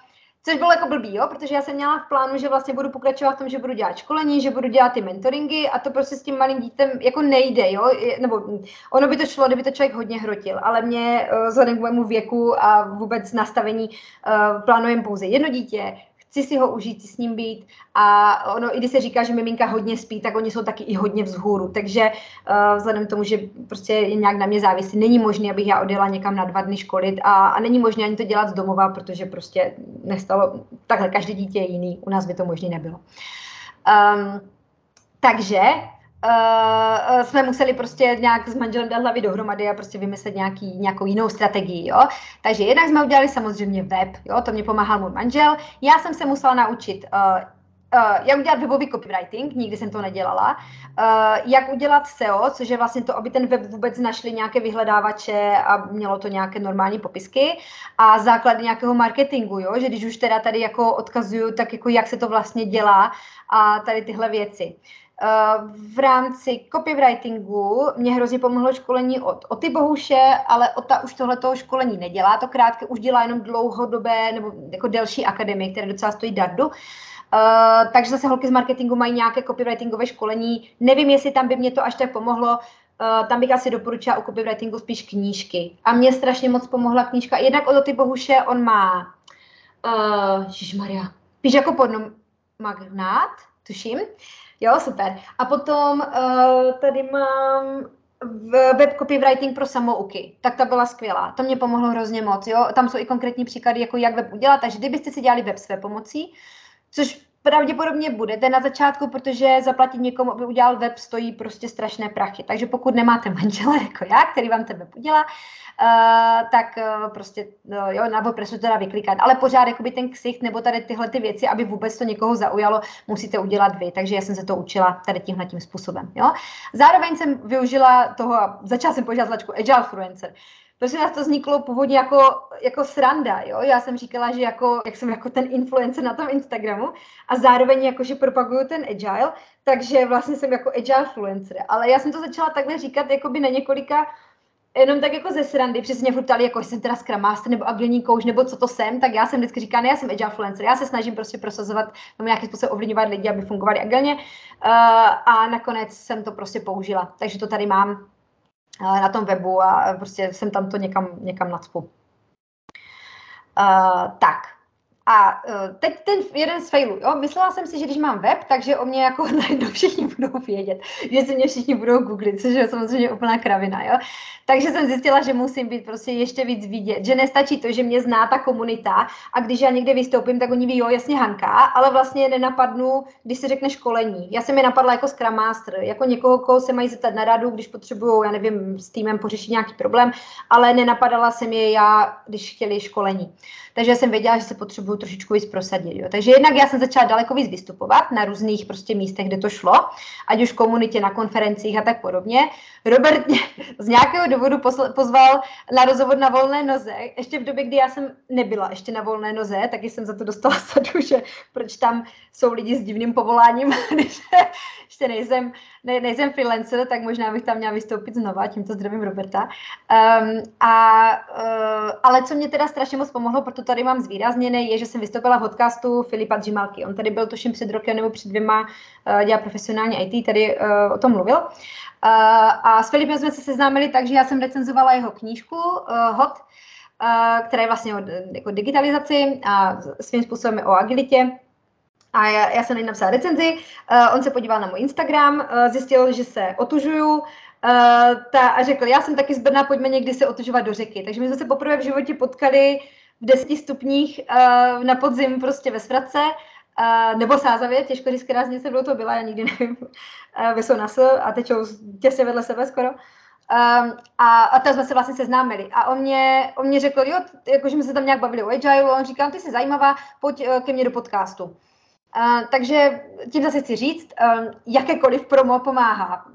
což bylo jako blbý, jo, protože já jsem měla v plánu, že vlastně budu pokračovat v tom, že budu dělat školení, že budu dělat ty mentoringy a to prostě s tím malým dítem jako nejde, jo, nebo ono by to šlo, kdyby to člověk hodně hrotil, ale mě vzhledem k mému věku a vůbec nastavení uh, plánujem pouze jedno dítě, chci si ho užít, s ním být. A ono, i když se říká, že miminka hodně spí, tak oni jsou taky i hodně vzhůru, takže uh, vzhledem k tomu, že prostě je nějak na mě závisí, není možné, abych já odjela někam na dva dny školit. A, a není možné ani to dělat z domova, protože prostě nestalo, takhle každé dítě je jiný, u nás by to možné nebylo. Um, takže uh, jsme museli prostě nějak s manželem dát hlavy dohromady a prostě vymyslet nějaký, nějakou jinou strategii, jo. Takže jednak jsme udělali samozřejmě web, jo, to mě pomáhal můj manžel. Já jsem se musela naučit uh, Uh, jak udělat webový copywriting, nikdy jsem to nedělala, uh, jak udělat SEO, což je vlastně to, aby ten web vůbec našli nějaké vyhledávače a mělo to nějaké normální popisky a základy nějakého marketingu, jo? že když už teda tady jako odkazuju, tak jako jak se to vlastně dělá a tady tyhle věci. V rámci copywritingu mě hrozně pomohlo školení od Oty Bohuše, ale Ota už tohleto školení nedělá, to krátké už dělá jenom dlouhodobé nebo jako delší akademie, které docela stojí dardu. Uh, takže zase holky z marketingu mají nějaké copywritingové školení. Nevím, jestli tam by mě to až tak pomohlo. Uh, tam bych asi doporučila u copywritingu spíš knížky. A mě strašně moc pomohla knížka. Jednak od Oty Bohuše on má, uh, Maria, píš jako podnom magnát, tuším. Jo, super. A potom uh, tady mám web copywriting pro samouky, tak ta byla skvělá. To mě pomohlo hrozně moc. Jo? Tam jsou i konkrétní příklady, jako jak web udělat. Takže kdybyste si dělali web své pomocí, což pravděpodobně budete na začátku, protože zaplatit někomu, aby udělal web, stojí prostě strašné prachy. Takže pokud nemáte manžela jako já, který vám ten web udělá, uh, tak uh, prostě uh, jo, na WordPressu teda vyklikat. Ale pořád jakoby ten ksicht nebo tady tyhle ty věci, aby vůbec to někoho zaujalo, musíte udělat vy. Takže já jsem se to učila tady tímhle tím způsobem. Jo. Zároveň jsem využila toho, začala jsem používat značku Agile Influencer. Protože nás to vzniklo původně jako, jako sranda, jo. Já jsem říkala, že jako, jak jsem jako ten influencer na tom Instagramu a zároveň jako, že propaguju ten agile, takže vlastně jsem jako agile influencer. Ale já jsem to začala takhle říkat jakoby na několika jenom tak jako ze srandy, přesně furt ptali, jako jsem teda Scrum Master nebo agilní kouš, nebo co to jsem, tak já jsem vždycky říkala, ne, já jsem agile influencer, já se snažím prostě prosazovat, nebo nějakým způsobem ovlivňovat lidi, aby fungovali agilně uh, a nakonec jsem to prostě použila. Takže to tady mám na tom webu a prostě jsem tam to někam, někam nacpu. Uh, tak, a uh, teď ten jeden z failů, jo, myslela jsem si, že když mám web, takže o mě jako najednou všichni budou vědět, že se mě všichni budou googlit, což je samozřejmě úplná kravina, jo. Takže jsem zjistila, že musím být prostě ještě víc vidět, že nestačí to, že mě zná ta komunita a když já někde vystoupím, tak oni ví, jo, jasně Hanka, ale vlastně nenapadnu, když se řekne školení. Já jsem je napadla jako Scrum Master, jako někoho, koho se mají zeptat na radu, když potřebují, já nevím, s týmem pořešit nějaký problém, ale nenapadala jsem je já, když chtěli školení. Takže jsem věděla, že se potřebuju trošičku víc prosadit. Jo. Takže jednak já jsem začala daleko víc vystupovat na různých prostě místech, kde to šlo, ať už komunitě, na konferencích a tak podobně. Robert z nějakého důvodu pozval na rozhovor na volné noze, ještě v době, kdy já jsem nebyla ještě na volné noze, taky jsem za to dostala sadu, že proč tam jsou lidi s divným povoláním, když ještě nejsem, ne, nejsem freelancer, tak možná bych tam měla vystoupit znova, tímto zdravím Roberta. Um, a, uh, ale co mě teda strašně moc pomohlo, proto tady mám zvýrazněné, je, že jsem vystoupila v podcastu Filipa Džimalky. On tady byl tuším před rokem nebo před dvěma, uh, dělá profesionálně IT, tady uh, o tom mluvil. Uh, a s Filipem jsme se seznámili tak, že já jsem recenzovala jeho knížku uh, Hot, uh, která je vlastně o jako digitalizaci a svým způsobem o agilitě. A já, já jsem na napsala recenzi, uh, on se podíval na můj Instagram, uh, zjistil, že se otužuju uh, ta, a řekl, já jsem taky z Brna, pojďme někdy se otužovat do řeky. Takže my jsme se poprvé v životě potkali v deseti stupních uh, na podzim prostě ve Svratce, uh, nebo Sázavě, těžko říct, která z nich to byla, já nikdy nevím, uh, ve Sonasu a tečou těsně vedle sebe skoro. Um, a, a tam jsme se vlastně seznámili. A on mě, on mě řekl, jo, jakože jsme se tam nějak bavili o agile, on říkal, ty jsi zajímavá, pojď uh, ke mně do podcastu. Takže tím zase chci říct, uh, jakékoliv promo pomáhá.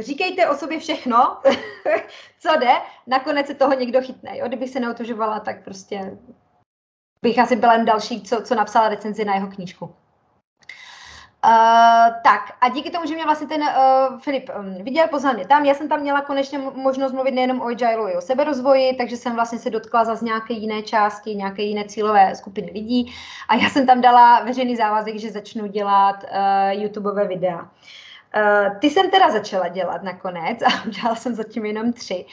Říkejte o sobě všechno, co jde, nakonec se toho někdo chytne. Jo? Kdybych se neotužovala, tak prostě bych asi byla jen další, co, co napsala recenzi na jeho knížku. Uh, tak a díky tomu, že mě vlastně ten uh, Filip um, viděl, poznal mě tam, já jsem tam měla konečně možnost mluvit nejenom o agile, o seberozvoji, takže jsem vlastně se dotkla za nějaké jiné části, nějaké jiné cílové skupiny lidí a já jsem tam dala veřejný závazek, že začnu dělat uh, YouTubeové videa. Uh, ty jsem teda začala dělat nakonec a udělala jsem zatím jenom tři,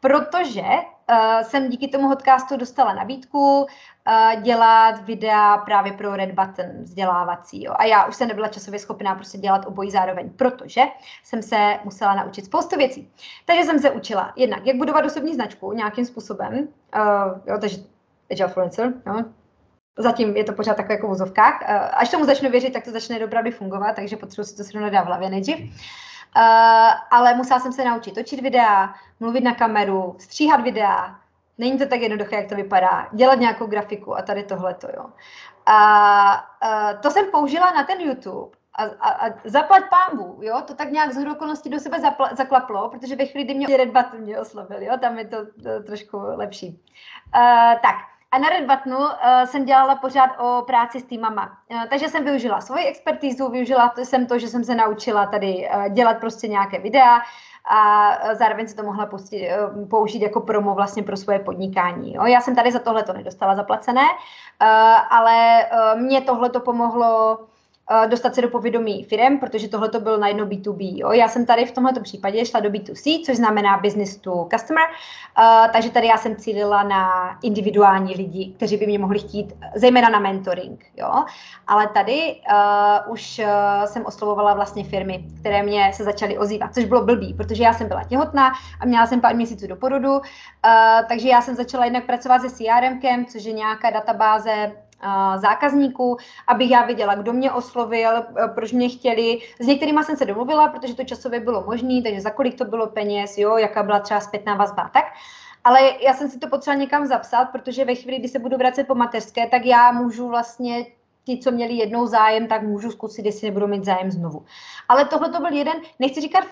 protože uh, jsem díky tomu podcastu dostala nabídku uh, dělat videa právě pro Red Button vzdělávací. Jo. A já už jsem nebyla časově schopná prostě dělat obojí zároveň, protože jsem se musela naučit spoustu věcí. Takže jsem se učila jednak, jak budovat osobní značku nějakým způsobem, uh, jo, takže Agile Influencer, jo, Zatím je to pořád takové jako v vozovkách. Až tomu začnu věřit, tak to začne dopravdy fungovat, takže potřebuji si to srovnat v hlavě nejdřív. Uh, ale musela jsem se naučit točit videa, mluvit na kameru, stříhat videa. Není to tak jednoduché, jak to vypadá. Dělat nějakou grafiku a tady tohleto, jo. A uh, to jsem použila na ten YouTube. A, a, a zaplať pámbu, jo, to tak nějak z okolností do sebe zapla, zaklaplo, protože ve chvíli, kdy mě Red Button mě oslovil, jo, tam je to, to trošku lepší. Uh, tak, a na Red Buttonu uh, jsem dělala pořád o práci s týmama. Uh, takže jsem využila svoji expertízu, využila to, jsem to, že jsem se naučila tady uh, dělat prostě nějaké videa a zároveň se to mohla pustit, uh, použít jako promo vlastně pro svoje podnikání. Jo. Já jsem tady za tohle to nedostala zaplacené, uh, ale uh, mě tohle to pomohlo Eh, dostat se do povědomí firm, protože tohle to bylo najednou B2B. Jo. Já jsem tady v tomto případě šla do B2C, což znamená business to customer, uh, takže tady já jsem cílila na individuální lidi, kteří by mě mohli chtít, zejména na mentoring. Jo. Ale tady uh, už uh, jsem oslovovala vlastně firmy, které mě se začaly ozývat, což bylo blbý, protože já jsem byla těhotná a měla jsem pár měsíců do porodu, uh, takže já jsem začala jednak pracovat se CRM, což je nějaká databáze zákazníků, abych já viděla, kdo mě oslovil, proč mě chtěli. S některými jsem se domluvila, protože to časově bylo možné, takže za kolik to bylo peněz, jo, jaká byla třeba zpětná vazba, tak. Ale já jsem si to potřeba někam zapsat, protože ve chvíli, kdy se budu vracet po mateřské, tak já můžu vlastně ti, co měli jednou zájem, tak můžu zkusit, jestli nebudou mít zájem znovu. Ale tohle to byl jeden, nechci říkat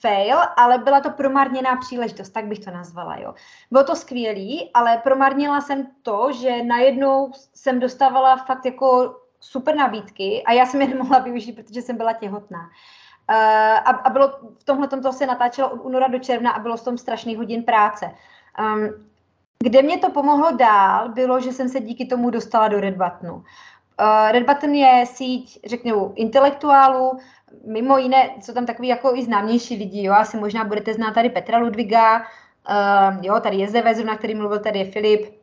fail, ale byla to promarněná příležitost, tak bych to nazvala. Jo. Bylo to skvělý, ale promarnila jsem to, že najednou jsem dostávala fakt jako super nabídky a já jsem je nemohla využít, protože jsem byla těhotná. Uh, a, a bylo v tomhle to se natáčelo od února do června a bylo v tom strašný hodin práce. Um, kde mě to pomohlo dál, bylo, že jsem se díky tomu dostala do Red Buttonu. Uh, Red Button je síť, řekněme, intelektuálů, mimo jiné, jsou tam takový jako i známější lidi, jo, asi možná budete znát tady Petra Ludviga, uh, jo, tady je Zeve, na který mluvil, tady je Filip,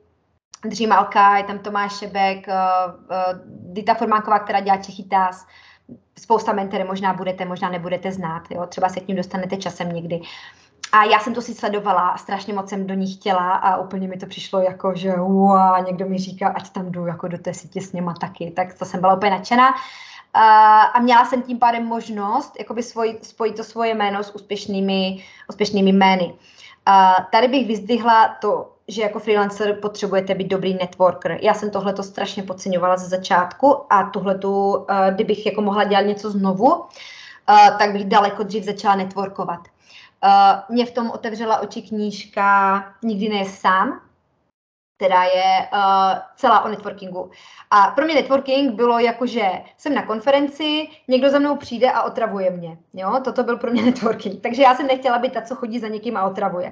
Dřímalka, je tam Tomáš Šebek, uh, uh, Dita Formánková, která dělá Čechytás, spousta mentory možná budete, možná nebudete znát, jo, třeba se k ním dostanete časem někdy. A já jsem to si sledovala a strašně moc jsem do ní chtěla a úplně mi to přišlo jako, že wow, někdo mi říká, ať tam jdu jako do té sítě s něma taky, tak to jsem byla úplně nadšená. A měla jsem tím pádem možnost jakoby svoj, spojit to svoje jméno s úspěšnými, úspěšnými jmény. Uh, tady bych vyzdvihla to, že jako freelancer potřebujete být dobrý networker. Já jsem tohle to strašně podceňovala ze začátku a tohletu, uh, kdybych jako mohla dělat něco znovu, tak bych daleko dřív začala networkovat. Mě v tom otevřela oči knížka Nikdy ne sám, která je uh, celá o networkingu. A pro mě networking bylo jako, že jsem na konferenci, někdo za mnou přijde a otravuje mě. Jo? Toto byl pro mě networking. Takže já jsem nechtěla být ta, co chodí za někým a otravuje.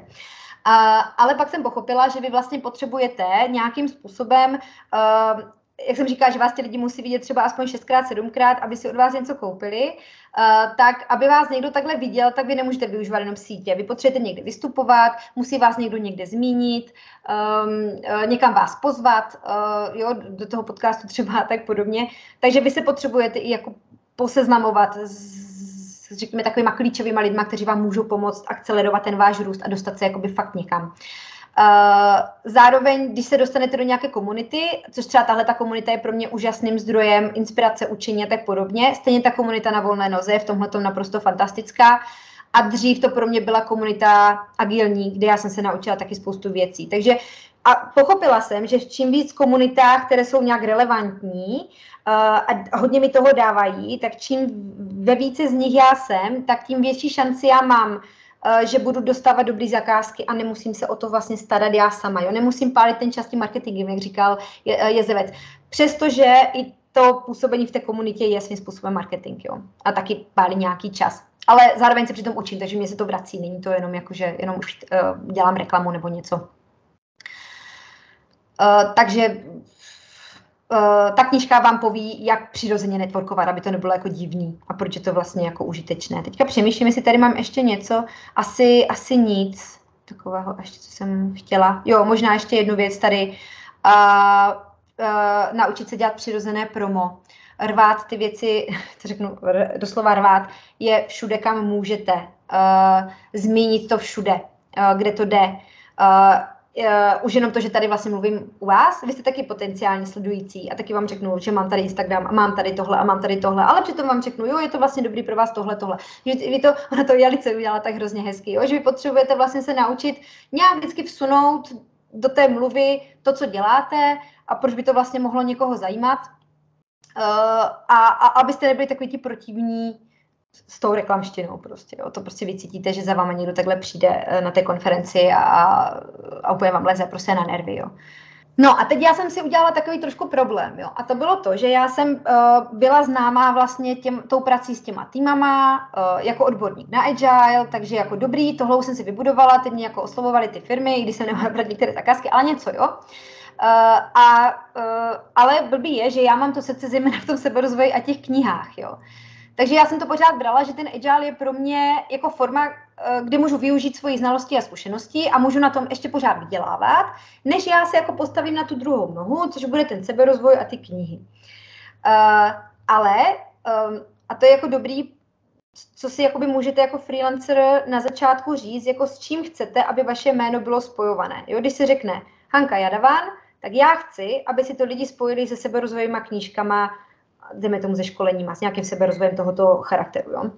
Uh, ale pak jsem pochopila, že vy vlastně potřebujete nějakým způsobem uh, jak jsem říkala, že vás ti lidi musí vidět třeba aspoň 6x, 7x, aby si od vás něco koupili, uh, tak aby vás někdo takhle viděl, tak vy nemůžete využívat jenom sítě. Vy potřebujete někde vystupovat, musí vás někdo někde zmínit, um, někam vás pozvat, uh, jo, do toho podcastu třeba a tak podobně. Takže vy se potřebujete i jako poseznamovat s, řekněme, takovýma klíčovými lidma, kteří vám můžou pomoct akcelerovat ten váš růst a dostat se jakoby fakt někam. Uh, zároveň, když se dostanete do nějaké komunity, což třeba tahle ta komunita je pro mě úžasným zdrojem inspirace, učení a tak podobně, stejně ta komunita na volné noze je v tomhle naprosto fantastická. A dřív to pro mě byla komunita agilní, kde já jsem se naučila taky spoustu věcí. Takže a pochopila jsem, že čím víc komunitách, které jsou nějak relevantní uh, a hodně mi toho dávají, tak čím ve více z nich já jsem, tak tím větší šanci já mám Eh, že budu dostávat dobrý zakázky a nemusím se o to vlastně starat já sama. Jo? Nemusím pálit ten čas tím marketingem, jak říkal eh, Jezevec. Přestože i to působení v té komunitě je svým způsobem marketing. Jo? A taky pálí nějaký čas. Ale zároveň se přitom učím, takže mě se to vrací. Není to jenom jako, že jenom už uh, dělám reklamu nebo něco. Uh, takže Eh, ta knížka vám poví, jak přirozeně networkovat, aby to nebylo jako divný a proč je to vlastně jako užitečné. Teďka přemýšlím, jestli tady mám ještě něco, asi, asi nic takového, ještě co jsem chtěla. Jo, možná ještě jednu věc tady. Uh, uh, naučit se dělat přirozené promo. Rvát ty věci, co řeknu, doslova rvát, je všude, kam můžete. Uh, zmínit to všude, uh, kde to jde. Uh, uh, už jenom to, že tady vlastně mluvím u vás, vy jste taky potenciálně sledující a taky vám řeknu, že mám tady Instagram a mám tady tohle a mám tady tohle, ale přitom vám řeknu, jo, je to vlastně dobrý pro vás tohle, tohle. Že vy to, ona to Jalice udělala tak hrozně hezky, jo, že vy potřebujete vlastně se naučit nějak vždycky vsunout do té mluvy to, co děláte a proč by to vlastně mohlo někoho zajímat. Uh, a, a abyste nebyli takový ti protivní, s tou reklamštinou prostě. Jo. To prostě vycítíte, že za váma někdo takhle přijde eh, na té konferenci a, a úplně vám leze prostě na nervy. Jo. No a teď já jsem si udělala takový trošku problém, jo. A to bylo to, že já jsem uh, byla známá vlastně těm, tou prací s těma týmama, uh, jako odborník na Agile, takže jako dobrý, tohle jsem si vybudovala, teď mě jako oslovovali ty firmy, když jsem nemohla brát některé zakázky, ale něco, jo. Uh, a, uh, ale blbý je, že já mám to srdce zejména v tom seberozvoji a těch knihách, jo. Takže já jsem to pořád brala, že ten agile je pro mě jako forma, eh, kde můžu využít svoji znalosti a zkušenosti a můžu na tom ještě pořád vydělávat, než já se jako postavím na tu druhou nohu, což bude ten seberozvoj a ty knihy. Uh, ale, um, a to je jako dobrý, co si jakoby můžete jako freelancer na začátku říct, jako s čím chcete, aby vaše jméno bylo spojované. Jo, když se řekne Hanka Jadavan, tak já chci, aby si to lidi spojili se seberozvojovými knížkama, jdeme tomu ze školením, s nějakým seberozvojem tohoto charakteru. Jo? Uh,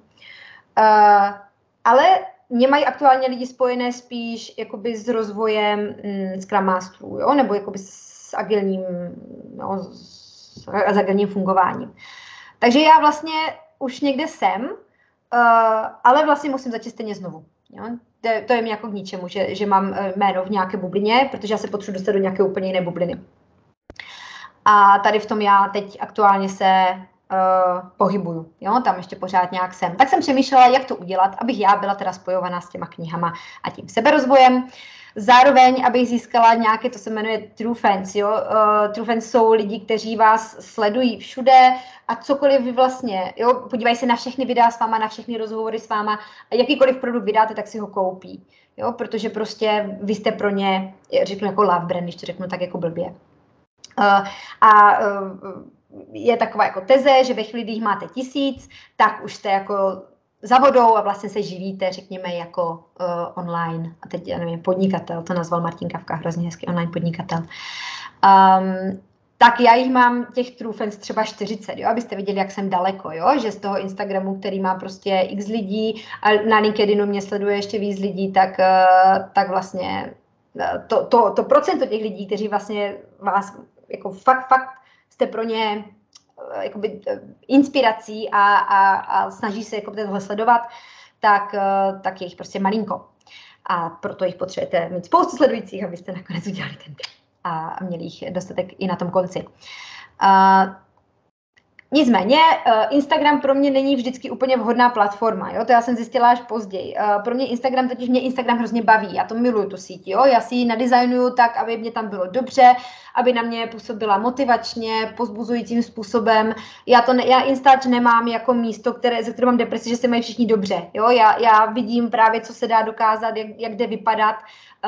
ale mě mají aktuálně lidi spojené spíš jakoby s rozvojem mm, Scrum Masterů, jo? nebo jakoby s agilním, no, s, s agilním fungováním. Takže já vlastně už někde jsem, uh, ale vlastně musím začít stejně znovu. Jo? To, to je mi jako k ničemu, že, že mám eh, jméno v nějaké bublině, protože já se potřebuji dostat do nějaké úplně jiné bubliny. A tady v tom já teď aktuálně se uh, pohybuju. Jo? Tam ještě pořád nějak jsem. Tak jsem přemýšlela, jak to udělat, abych já byla teda spojovaná s těma knihama a tím seberozvojem. Zároveň, abych získala nějaké, to se jmenuje True Fans, jo. Uh, True Fans jsou lidi, kteří vás sledují všude a cokoliv vy vlastně, jo, podívají se na všechny videa s váma, na všechny rozhovory s váma a jakýkoliv produkt vydáte, tak si ho koupí, jo, protože prostě vy jste pro ně, řeknu jako love brand, když to řeknu tak jako blbě. A uh, je taková jako teze, že ve chvíli, když máte tisíc, tak už jste jako za vodou a vlastně se živíte, řekněme, jako uh, online, a teď, já nevím, podnikatel, to nazval Martin Kavka, hrozně hezký online podnikatel. Um, tak já jich mám těch trufens třeba 40, jo, abyste viděli, jak jsem daleko, jo, že z toho Instagramu, který má prostě x lidí a na LinkedInu mě sleduje ještě víc lidí, tak, uh, tak vlastně to, to, to procento těch lidí, kteří vlastně vás jako fakt, fakt jste pro ně Eh, jakoby, eh, inspirací a, a, a snaží se jako tohle sledovat, tak, eh, tak je jich prostě malinko. A proto jich potřebujete mít spoustu sledujících, abyste nakonec udělali ten a měli jich dostatek i na tom konci. Nicméně eh, Instagram pro mě není vždycky úplně vhodná platforma, jo? to já jsem zjistila až později. Eh, pro mě Instagram, totiž mě Instagram hrozně baví, já to miluju tu síť, jo? já si ji nadizajnuju tak, aby mě tam bylo dobře, aby na mě působila motivačně, pozbuzujícím způsobem. Já, to ne, já Instač nemám jako místo, které, ze kterého mám depresi, že se mají všichni dobře. Jo? Já, já vidím právě, co se dá dokázat, jak, jak jde vypadat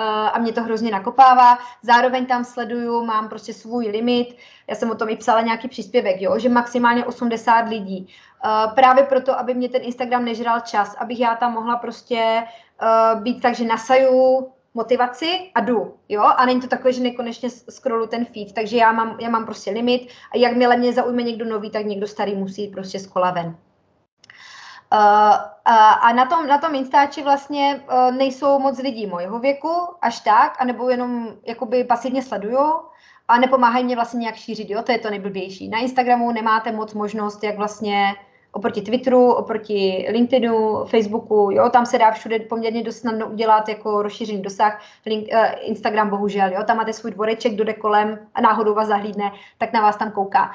a mě to hrozně nakopává. Zároveň tam sleduju, mám prostě svůj limit, já jsem o tom i psala nějaký příspěvek, jo, že maximálně 80 lidí. Uh, právě proto, aby mě ten Instagram nežral čas, abych já tam mohla prostě uh, být tak, že nasaju motivaci a jdu, jo, a není to takové, že nekonečně scrollu ten feed, takže já mám, já mám prostě limit a jakmile mě zaujme někdo nový, tak někdo starý musí prostě z kola ven. Uh, a, na tom, na tom Instači vlastně uh, nejsou moc lidí mojeho věku, až tak, anebo jenom jakoby pasivně sledují a nepomáhají mě vlastně nějak šířit, jo, to je to nejblbější. Na Instagramu nemáte moc možnost, jak vlastně oproti Twitteru, oproti LinkedInu, Facebooku, jo, tam se dá všude poměrně dost snadno udělat jako rozšířený dosah. Link, uh, Instagram bohužel, jo, tam máte svůj dvoreček, kdo jde kolem a náhodou vás zahlídne, tak na vás tam kouká. Uh,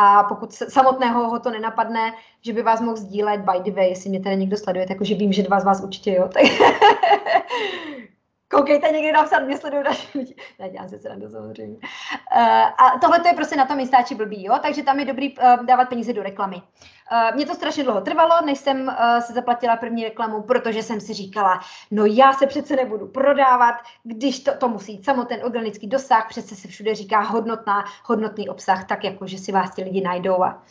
a pokud samotného ho to nenapadne, že by vás mohl sdílet, by the way, jestli mě tady někdo sleduje, takže vím, že dva z vás určitě, jo, tak koukejte někdy napsat, mě sledují další lidi. Ne, dělám se srandu samozřejmě. Uh, a tohle to je prostě na tom Instači blbý, jo? takže tam je dobrý uh, dávat peníze do reklamy. Uh, mě to strašně dlouho trvalo, než jsem uh, se zaplatila první reklamu, protože jsem si říkala, no já se přece nebudu prodávat, když to, to musí samo ten organický dosah, přece se všude říká hodnotná, hodnotný obsah, tak jako, že si vás ti lidi najdou a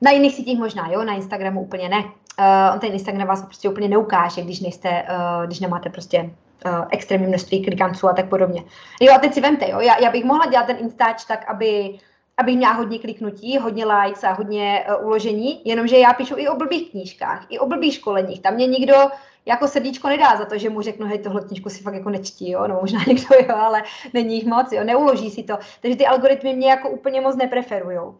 na jiných sítích možná, jo, na Instagramu úplně ne. Uh, on ten Instagram vás prostě úplně neukáže, když nejste, uh, když nemáte prostě extrémní množství klikanců a tak podobně. Jo a teď si vemte, jo, já, já bych mohla dělat ten Instač tak, aby aby měla hodně kliknutí, hodně likes a hodně uh, uložení, jenomže já píšu i o blbých knížkách, i o blbých školeních. Tam mě nikdo jako srdíčko nedá za to, že mu řeknu, hej, tohle knížku si fakt jako nečtí, jo, no možná někdo jo, ale není jich moc, jo, neuloží si to. Takže ty algoritmy mě jako úplně moc nepreferujou.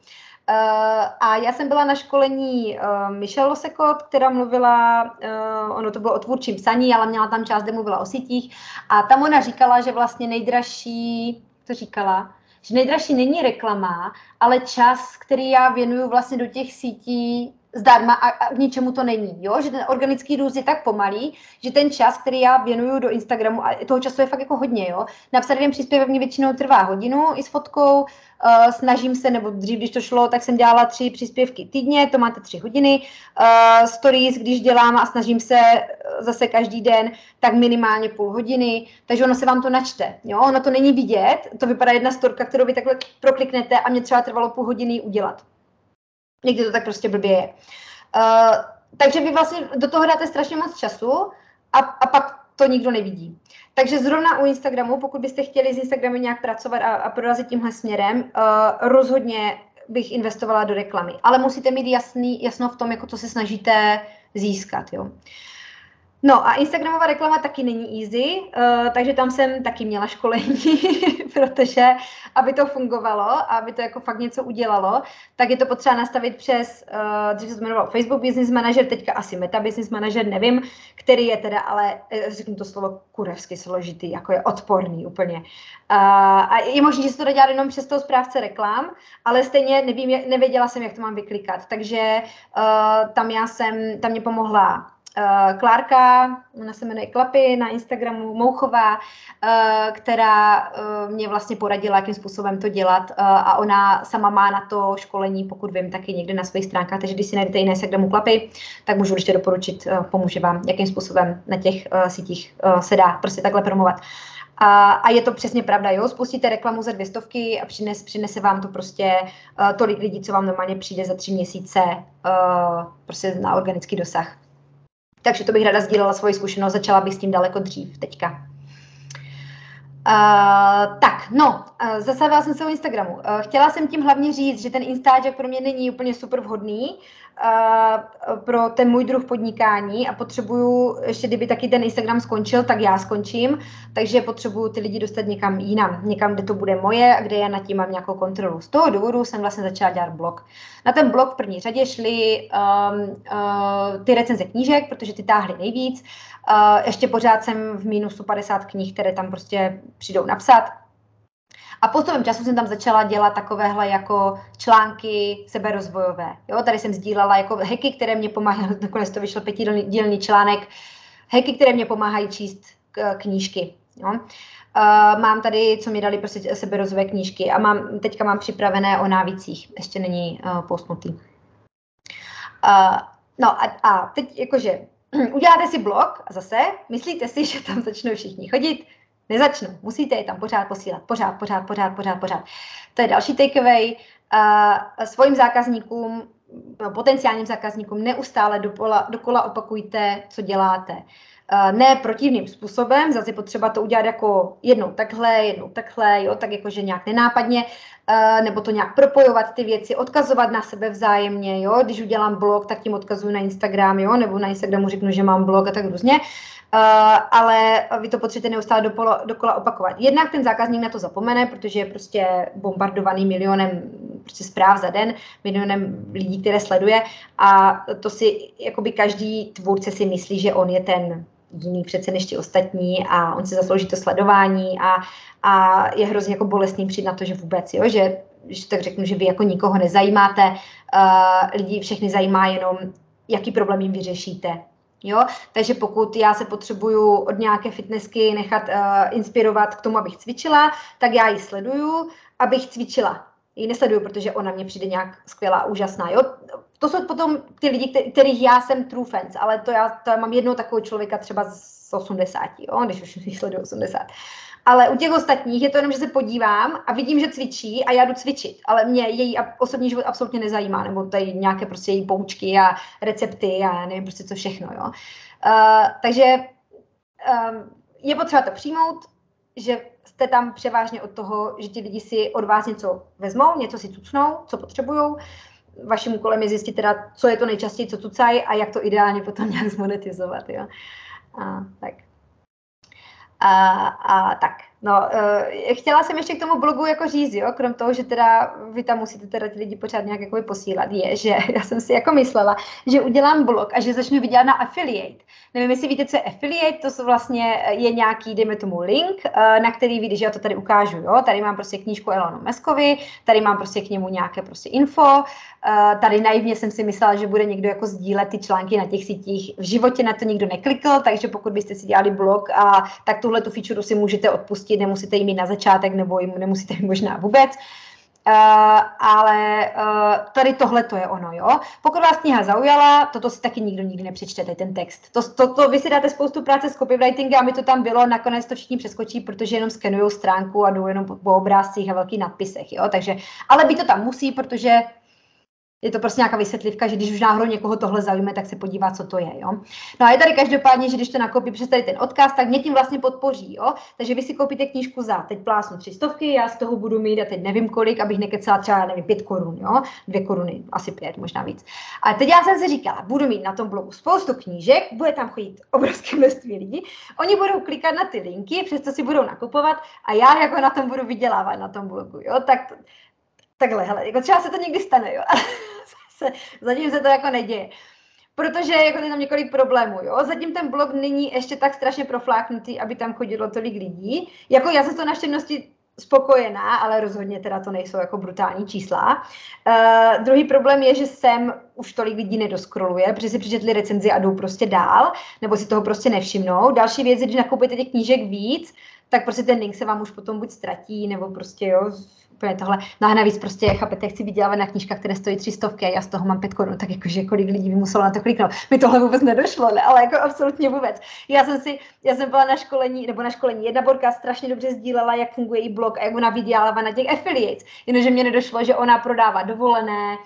Uh, a já jsem byla na školení uh, Michelle Losekot, která mluvila, uh, ono to bylo o tvůrčím psaní, ale měla tam část, kde mluvila o sítích. A tam ona říkala, že vlastně nejdražší, to říkala, že nejdražší není reklama, ale čas, který já věnuju vlastně do těch sítí zdarma a, a k ničemu to není, jo? že ten organický růst je tak pomalý, že ten čas, který já věnuju do Instagramu, a toho času je fakt jako hodně, jo? napsat jeden příspěvek mě většinou trvá hodinu i s fotkou, uh, snažím se, nebo dřív, když to šlo, tak jsem dělala tři příspěvky týdně, to máte tři hodiny, uh, stories, když dělám a snažím se zase každý den, tak minimálně půl hodiny, takže ono se vám to načte, jo? ono to není vidět, to vypadá jedna storka, kterou vy takhle prokliknete a mě třeba trvalo půl hodiny udělat. Někdy to tak prostě blbě je. Uh, takže vy vlastně do toho dáte strašně moc času a, a pak to nikdo nevidí. Takže zrovna u Instagramu, pokud byste chtěli s Instagramem nějak pracovat a, a prorazit tímhle směrem, uh, rozhodně bych investovala do reklamy. Ale musíte mít jasný, jasno v tom, jako co se snažíte získat. Jo. No a Instagramová reklama taky není easy, uh, takže tam jsem taky měla školení, protože aby to fungovalo aby to jako fakt něco udělalo, tak je to potřeba nastavit přes, uh, dřív se jmenoval Facebook Business Manager, teďka asi Meta Business Manager, nevím, který je teda, ale eh, řeknu to slovo kurevsky složitý, jako je odporný úplně. Uh, a je možné, že se to dělat jenom přes toho správce reklam, ale stejně nevím, nevěděla jsem, jak to mám vyklikat, takže uh, tam já jsem, tam mě pomohla Klárka, ona se jmenuje Klapy na Instagramu, Mouchová, uh, která uh, mě vlastně poradila, jakým způsobem to dělat a ona sama má na to školení, pokud vím, taky někde na svých stránkách, takže když si najdete i na Instagramu Klapy, tak můžu ještě doporučit, pomůže vám, jakým způsobem na těch sítích se dá prostě takhle promovat. A, a je to přesně pravda, jo, spustíte reklamu za dvě stovky a přines, přinese vám to prostě uh, tolik lidí, co vám normálně přijde za tři měsíce uh, prostě na organický dosah. Takže to bych ráda sdílela svoji zkušenost, začala bych s tím daleko dřív teďka. Uh, tak, no, uh, zastavila jsem se o Instagramu. Uh, chtěla jsem tím hlavně říct, že ten Instaček pro mě není úplně super vhodný, pro ten můj druh podnikání a potřebuju, ještě kdyby taky ten Instagram skončil, tak já skončím, takže potřebuju ty lidi dostat někam jinam, někam, kde to bude moje a kde já nad tím mám nějakou kontrolu. Z toho důvodu jsem vlastně začala dělat blog. Na ten blog v první řadě šly um, uh, ty recenze knížek, protože ty táhly nejvíc. Uh, ještě pořád jsem v mínusu 50 knih, které tam prostě přijdou napsat a postupem času jsem tam začala dělat takovéhle jako články seberozvojové. Jo, tady jsem sdílela jako hacky, které mě pomáhají, nakonec to vyšlo pětidílný článek, hacky, které mě pomáhají číst knížky. Jo. Uh, mám tady, co mi dali prostě seberozvojové knížky a mám, teďka mám připravené o návicích, ještě není uh, postnutý. Uh, no a, a teď jakože uděláte si blog a zase myslíte si, že tam začnou všichni chodit, Nezačnu. Musíte je tam pořád posílat. Pořád, pořád, pořád, pořád, pořád. To je další takeaway. Uh, svým zákazníkům, no, potenciálním zákazníkům neustále dokola, dokola opakujte, co děláte. Uh, ne protivným způsobem, zase potřeba to udělat jako jednou takhle, jednou takhle, jo, tak jakože nějak nenápadně, uh, nebo to nějak propojovat ty věci, odkazovat na sebe vzájemně, jo, když udělám blog, tak tím odkazuju na Instagram, jo, nebo na Instagramu řeknu, že mám blog a tak různě. Uh, ale vy to potřebujete neustále dokola, dokola opakovat. Jednak ten zákazník na to zapomene, protože je prostě bombardovaný milionem prostě zpráv za den, milionem lidí, které sleduje a to si jakoby každý tvůrce si myslí, že on je ten jiný přece než ti ostatní a on si zaslouží to sledování a, a je hrozně jako bolestný přijít na to, že vůbec, jo, že když tak řeknu, že vy jako nikoho nezajímáte, uh, lidi všechny zajímá jenom, jaký problém jim vyřešíte, Jo? Takže pokud já se potřebuju od nějaké fitnessky nechat uh, inspirovat k tomu, abych cvičila, tak já ji sleduju, abych cvičila. Ji nesleduju, protože ona mě přijde nějak skvělá, úžasná. Jo? To jsou potom ty lidi, kterých já jsem true fans, ale to já, to já mám jednou takovou člověka třeba z 80, jo? když už ji sleduju 80. Ale u těch ostatních je to jenom, že se podívám a vidím, že cvičí a já jdu cvičit. Ale mě její osobní život absolutně nezajímá, nebo tady nějaké prostě její poučky a recepty a nevím prostě co všechno. Jo. Uh, takže um, je potřeba to přijmout, že jste tam převážně od toho, že ti lidi si od vás něco vezmou, něco si cucnou, co potřebují. Vaším úkolem je zjistit teda, co je to nejčastěji, co cucají a jak to ideálně potom nějak zmonetizovat. Jo. A, tak. A, a tak. No, uh, chtěla jsem ještě k tomu blogu jako říct, jo, krom toho, že teda vy tam musíte teda ty lidi pořád nějak jako posílat, je, že já jsem si jako myslela, že udělám blog a že začnu vydělat na affiliate. Nevím, jestli víte, co je affiliate, to jsou vlastně, je nějaký, dejme tomu link, uh, na který vidíš, že já to tady ukážu, jo, tady mám prostě knížku Elonu Meskovi, tady mám prostě k němu nějaké prostě info, tady naivně jsem si myslela, že bude někdo jako sdílet ty články na těch sítích, v životě na to nikdo neklikl, takže pokud byste si dělali blog a tak tuhle tu feature si můžete odpustit zjistit, nemusíte jí mít na začátek, nebo jim nemusíte mít možná vůbec. Uh, ale uh, tady tohle to je ono, jo. Pokud vás kniha zaujala, toto si taky nikdo nikdy nepřečtete, ten text. To, to, to vy si dáte spoustu práce s copywritingem, aby to tam bylo, nakonec to všichni přeskočí, protože jenom skenují stránku a jdou jenom po, po obrázcích a velkých nadpisech, jo. Takže, ale by to tam musí, protože je to prostě nějaká vysvětlivka, že když už náhodou někoho tohle zaujme, tak se podívá, co to je. Jo? No a je tady každopádně, že když to nakoupí přes tady ten odkaz, tak mě tím vlastně podpoří. Jo? Takže vy si koupíte knížku za, teď plásnu tři stovky, já z toho budu mít a teď nevím kolik, abych nekecela třeba, nevím, pět korun, jo? dvě koruny, asi pět, možná víc. A teď já jsem si říkala, budu mít na tom blogu spoustu knížek, bude tam chodit obrovské množství lidí, oni budou klikat na ty linky, přesto si budou nakupovat a já jako na tom budu vydělávat na tom blogu. Jo? Tak takhle, hele, jako třeba se to někdy stane, jo. se, zatím se to jako neděje. Protože jako je tam několik problémů, jo. Zatím ten blog není ještě tak strašně profláknutý, aby tam chodilo tolik lidí. Jako já jsem to naštěvnosti spokojená, ale rozhodně teda to nejsou jako brutální čísla. Uh, druhý problém je, že sem už tolik lidí nedoskroluje, protože si přečetli recenzi a jdou prostě dál, nebo si toho prostě nevšimnou. Další věc je, když nakoupíte těch knížek víc, tak prostě ten link se vám už potom buď ztratí, nebo prostě jo, úplně tohle. No a navíc prostě, chápete, chci vydělávat na knížkách, které stojí tři stovky a já z toho mám pět korun, tak jakože kolik lidí by muselo na to kliknout. Mi tohle vůbec nedošlo, ne? ale jako absolutně vůbec. Já jsem si, já jsem byla na školení, nebo na školení, jedna borka strašně dobře sdílela, jak funguje její blog a jak ona vydělává na těch affiliates, jenomže mě nedošlo, že ona prodává dovolené,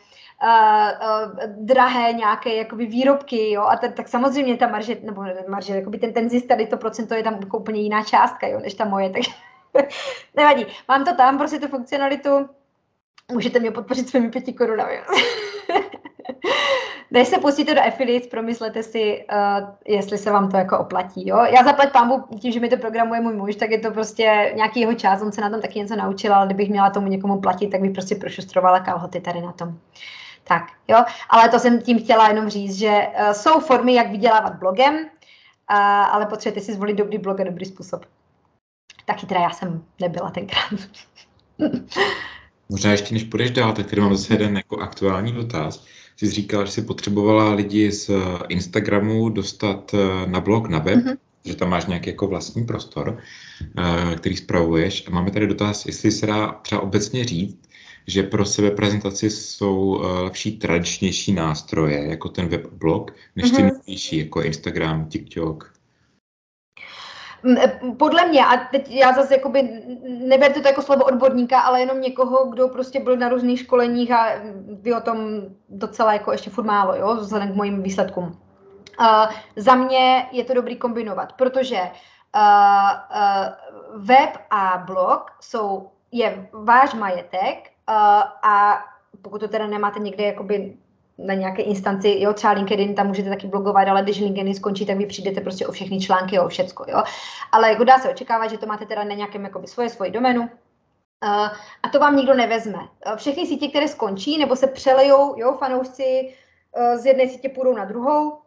uh, uh, drahé nějaké jakoby výrobky, jo, a ten, tak samozřejmě ta marže, nebo marže, jakoby ten, ten zisk tady to procento je tam jako úplně jiná částka, jo, než ta moje, takže nevadí. Mám to tam, prostě tu funkcionalitu, můžete mě podpořit svými pěti korunami. Než se pustíte do affiliates, promyslete si, uh, jestli se vám to jako oplatí. Jo? Já zaplať pámu tím, že mi to programuje můj muž, tak je to prostě nějaký jeho čas, on se na tom taky něco naučil, ale kdybych měla tomu někomu platit, tak bych prostě prošustrovala kalhoty tady na tom. Tak, jo, ale to jsem tím chtěla jenom říct, že uh, jsou formy, jak vydělávat blogem, uh, ale potřebujete si zvolit dobrý blog a dobrý způsob. Taky teda já jsem nebyla tenkrát. Možná ještě než půjdeš dál, tak tady mám zase jeden jako aktuální dotaz. Jsi říkala, že jsi potřebovala lidi z Instagramu dostat eh, na blog, na web, mm-hmm. že tam máš nějaký jako vlastní prostor, eh, který spravuješ. A máme tady dotaz, jestli se dá třeba obecně říct, že pro sebe prezentaci jsou eh, lepší tradičnější nástroje, jako ten webblog, než ty mm-hmm. novější, jako Instagram, TikTok. Podle mě, a teď já zase jakoby neberte to jako slovo odborníka, ale jenom někoho, kdo prostě byl na různých školeních a ví o tom docela jako ještě furt málo, jo, vzhledem k mojim výsledkům. Uh, za mě je to dobrý kombinovat, protože uh, uh, web a blog jsou, je váš majetek uh, a pokud to teda nemáte někde jakoby na nějaké instanci, jo, třeba LinkedIn, tam můžete taky blogovat, ale když LinkedIn skončí, tak vy přijdete prostě o všechny články, o všecko, jo. Ale jako dá se očekávat, že to máte teda na nějakém jakoby svoje, svoji doménu, Uh, a to vám nikdo nevezme. Uh, všechny sítě, které skončí nebo se přelejou, jo, fanoušci uh, z jedné sítě půjdou na druhou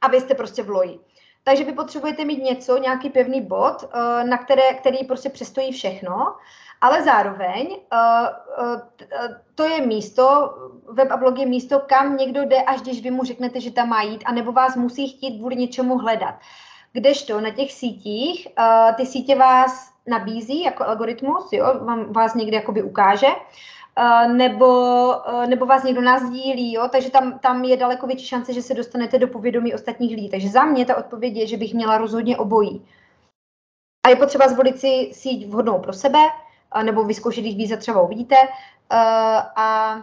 a vy jste prostě v loji. Takže vy potřebujete mít něco, nějaký pevný bod, na které, který prostě přestojí všechno ale zároveň uh, uh, to je místo, web a blog je místo, kam někdo jde, až když vy mu řeknete, že tam má jít, anebo vás musí chtít kvůli něčemu hledat. Kdežto na těch sítích, ty sítě vás nabízí jako algoritmus, jo, vám, vás někde jakoby ukáže, nebo, nebo vás někdo nazdílí, jo? takže tam, tam je daleko větší šance, že se dostanete do povědomí ostatních lidí. Takže za mě ta odpověď je, že bych měla rozhodně obojí. A je potřeba zvolit si síť vhodnou pro sebe, nebo vyzkoušet, když více třeba uvidíte. Uh, a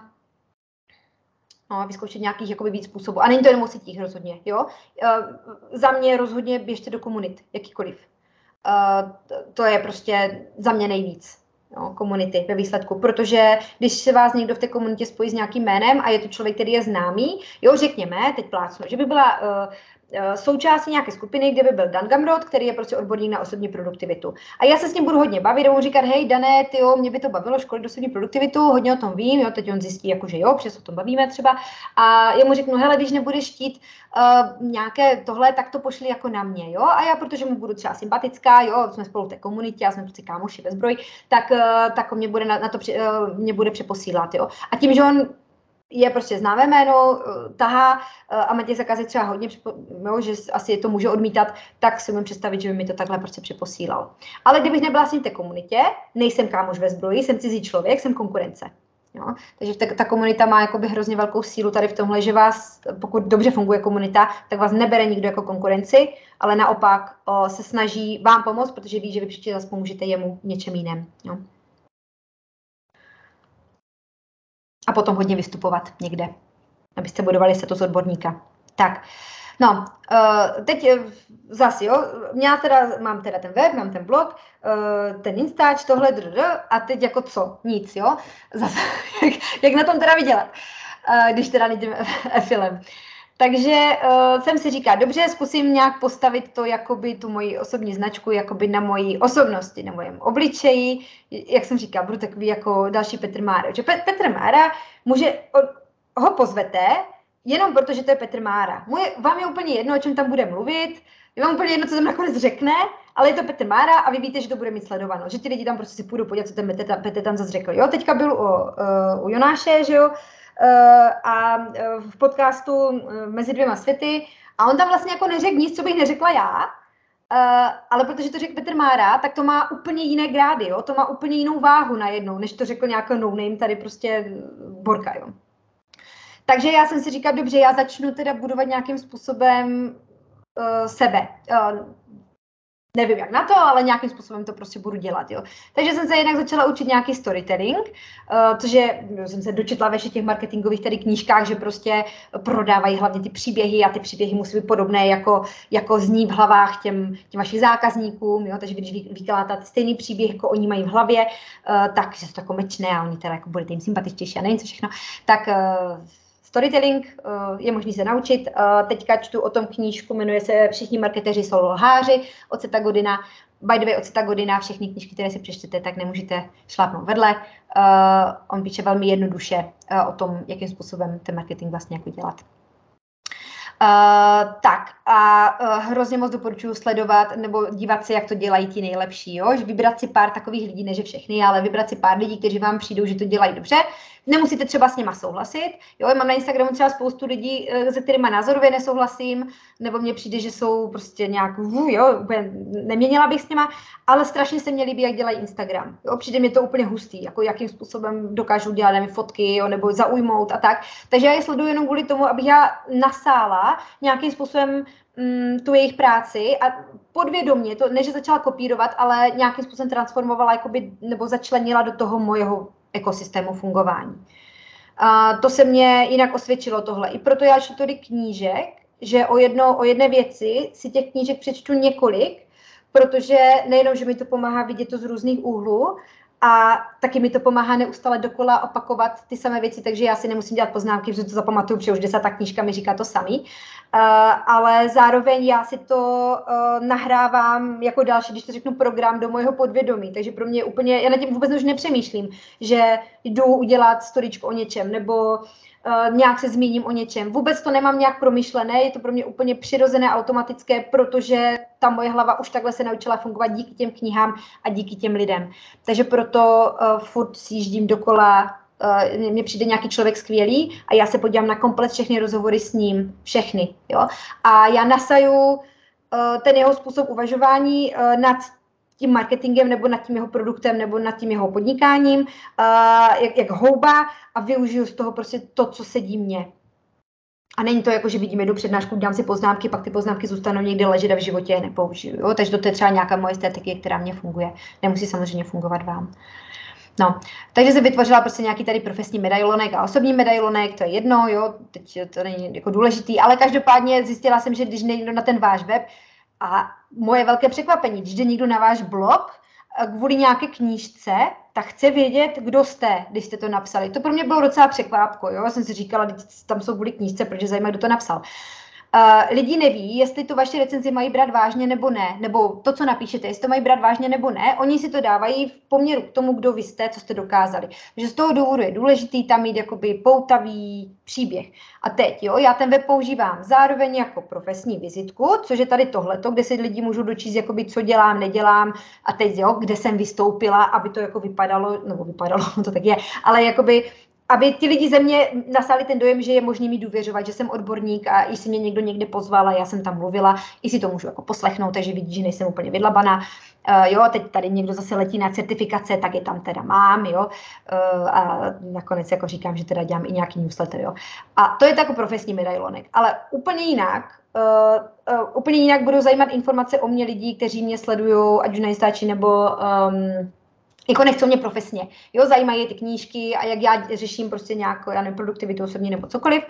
no, vyzkoušet nějakých jakoby víc způsobů. A není to jenom o sítích rozhodně, jo. Uh, za mě rozhodně běžte do komunit, jakýkoliv. Uh, to je prostě za mě nejvíc jo, komunity ve výsledku, protože když se vás někdo v té komunitě spojí s nějakým jménem a je to člověk, který je známý, jo, řekněme, teď plácnu, že by byla uh, Eh, součástí nějaké skupiny, kde by byl Dan Gamrod, který je prostě odborník na osobní produktivitu. A já se s ním budu hodně bavit, budu říkat, hej, Dané, ty jo, mě by to bavilo školit osobní produktivitu, hodně o tom vím, jo, teď on zjistí, jako, že jo, přes o tom bavíme třeba. A já mu řeknu, hele, když nebudeš chtít uh, nějaké tohle, tak to pošli jako na mě, jo. A já, protože mu budu třeba sympatická, jo, jsme spolu v té komunitě, já jsme prostě kámoši ve zbroj, tak, uh, tak mě bude na, na to, uh, mě bude přeposílat, jo. A tím, že on je prostě známé jméno, eh, tahá eh, a Matěj Zakazy třeba hodně, jo, že asi je to může odmítat, tak si můžu představit, že by mi to takhle prostě přeposílal. Ale kdybych nebyla s té komunitě, nejsem kámoš ve zbroji, jsem cizí člověk, jsem konkurence. Jo? Takže ta, ta komunita má jakoby hrozně velkou sílu tady v tomhle, že vás, pokud dobře funguje komunita, tak vás nebere nikdo jako konkurenci, ale naopak o, se snaží vám pomoct, protože ví, že vy příště zase pomůžete jemu něčem jiném. Jo? A potom hodně vystupovat někde, abyste budovali se to z odborníka. Tak, no, uh, teď zase, jo, já teda, mám teda ten web, mám ten blog, uh, ten Instač, tohle, drr, a teď jako co? Nic, jo? Zase, jak, jak na tom teda vydělat, když teda nejdem efilem. Takže uh, jsem si říká, dobře, zkusím nějak postavit to, jakoby tu moji osobní značku, jakoby na mojí osobnosti, na mojím obličeji. Jak jsem říkal, budu takový jako další Petr Mára. Že Petr Mára může, ho pozvete, jenom protože to je Petr Mára. Můj, vám je úplně jedno, o čem tam bude mluvit, je vám úplně jedno, co tam nakonec řekne, ale je to Petr Mára a vy víte, že to bude mít sledováno, že ti lidi tam prostě si půjdou podívat, co ten Petr, Petr tam zase řekl. Jo, teďka byl u, uh, u Jonáše, že jo, a uh, v podcastu uh, Mezi dvěma světy a on tam vlastně jako neřekl nic, co bych neřekla já, Uh, ale protože to řekl Petr Mára, tak to má úplně jiné grády, jo? to má úplně jinou váhu najednou, než to řekl nějaký no-name tady prostě Borka. Jo? Takže já jsem si říkal, dobře, já začnu teda budovat nějakým způsobem uh, sebe. Uh, nevím jak na to, ale nějakým způsobem to prostě budu dělat. Jo. Takže jsem se jednak začala učit nějaký storytelling, uh, což je, jsem se dočetla ve všech těch marketingových tady knížkách, že prostě prodávají hlavně ty příběhy a ty příběhy musí být podobné, jako, jako zní v hlavách těm, těm vašich zákazníkům, jo. takže když vy, vykládáte stejný příběh, jako oni mají v hlavě, uh, tak jsou to jako mečné a oni teda jako budete jim sympatičtější a nevím co všechno, tak uh, Storytelling uh, je možný se naučit. Uh, teďka čtu o tom knížku, jmenuje se Všichni marketeři jsou lháři od Seta Godina. By the way, od Seta Godina všechny knížky, které si přečtete, tak nemůžete šlápnout vedle. Uh, on píše velmi jednoduše o tom, jakým způsobem ten marketing vlastně jako dělat. Uh, tak a uh, hrozně moc doporučuji sledovat nebo dívat se, jak to dělají ti nejlepší. Jo? Že vybrat si pár takových lidí, ne že všechny, ale vybrat si pár lidí, kteří vám přijdou, že to dělají dobře. Nemusíte třeba s nima souhlasit. Jo? Mám na Instagramu třeba spoustu lidí, uh, se kterými názorově nesouhlasím, nebo mně přijde, že jsou prostě nějak, uh, jo, neměnila bych s nima, ale strašně se mě líbí, jak dělají Instagram. Jo? Přijde mi to úplně hustý, jako jakým způsobem dokážou dělat nevím, fotky jo? nebo zaujmout a tak. Takže já je sleduju jenom kvůli tomu, abych já nasála nějakým způsobem mm, tu jejich práci a podvědomě, to ne, že začala kopírovat, ale nějakým způsobem transformovala jakoby, nebo začlenila do toho mojeho ekosystému fungování. A to se mě jinak osvědčilo tohle. I proto já čtu tolik knížek, že o, jedno, o jedné věci si těch knížek přečtu několik, protože nejenom, že mi to pomáhá vidět to z různých úhlů, a taky mi to pomáhá neustále dokola opakovat ty samé věci, takže já si nemusím dělat poznámky, protože to zapamatuju, protože už desátá knížka mi říká to samý. Uh, ale zároveň já si to uh, nahrávám jako další, když to řeknu, program do mojeho podvědomí. Takže pro mě úplně, já na tím vůbec už nepřemýšlím, že jdu udělat storičku o něčem, nebo uh, nějak se zmíním o něčem. Vůbec to nemám nějak promyšlené, je to pro mě úplně přirozené, automatické, protože ta moje hlava už takhle se naučila fungovat díky těm knihám a díky těm lidem. Takže proto uh, furt sjíždím dokola uh, mně přijde nějaký člověk skvělý a já se podívám na komplet všechny rozhovory s ním, všechny, jo. A já nasaju uh, ten jeho způsob uvažování uh, nad tím marketingem nebo nad tím jeho produktem nebo nad tím jeho podnikáním, uh, jak, jak houba a využiju z toho prostě to, co sedí mně. A není to jako, že vidíme do přednášku, dám si poznámky, pak ty poznámky zůstanou někde ležet a v životě je nepoužiju. Jo? Takže to je třeba nějaká moje strategie, která mě funguje. Nemusí samozřejmě fungovat vám. No, takže se vytvořila prostě nějaký tady profesní medailonek a osobní medailonek, to je jedno, jo, teď to není jako důležitý, ale každopádně zjistila jsem, že když nejdu na ten váš web, a moje velké překvapení, když jde někdo na váš blog eh, kvůli nějaké knížce, tak chce vědět, kdo jste, když jste to napsali. To pro mě bylo docela překvápko, jo? Já jsem si říkala, tam jsou kvůli knížce, protože zajímá, kdo to napsal. Uh, lidi neví, jestli tu vaši recenzi mají brát vážně nebo ne, nebo to, co napíšete, jestli to mají brát vážně nebo ne. Oni si to dávají v poměru k tomu, kdo vy jste, co jste dokázali. Takže z toho důvodu je důležitý tam mít jakoby poutavý příběh. A teď, jo, já ten web používám zároveň jako profesní vizitku, což je tady tohleto, kde si lidi můžou dočíst, jakoby, co dělám, nedělám a teď, jo, kde jsem vystoupila, aby to jako vypadalo, nebo vypadalo, to tak je, ale jakoby aby ti lidi ze mě nasali ten dojem, že je možný mi důvěřovat, že jsem odborník a i si mě někdo někde pozval a já jsem tam mluvila, i si to můžu jako poslechnout, takže vidí, že nejsem úplně vydlabaná. Uh, jo, teď tady někdo zase letí na certifikace, tak je tam teda mám, jo. Uh, a nakonec jako říkám, že teda dělám i nějaký newsletter, jo. A to je takový profesní medailonek. Ale úplně jinak, uh, uh, úplně jinak budou zajímat informace o mě lidí, kteří mě sledují, ať už na Instači nebo um, jako nechcou mě profesně. Jo, zajímají ty knížky a jak já řeším prostě nějakou, já nevím, produktivitu osobní nebo cokoliv.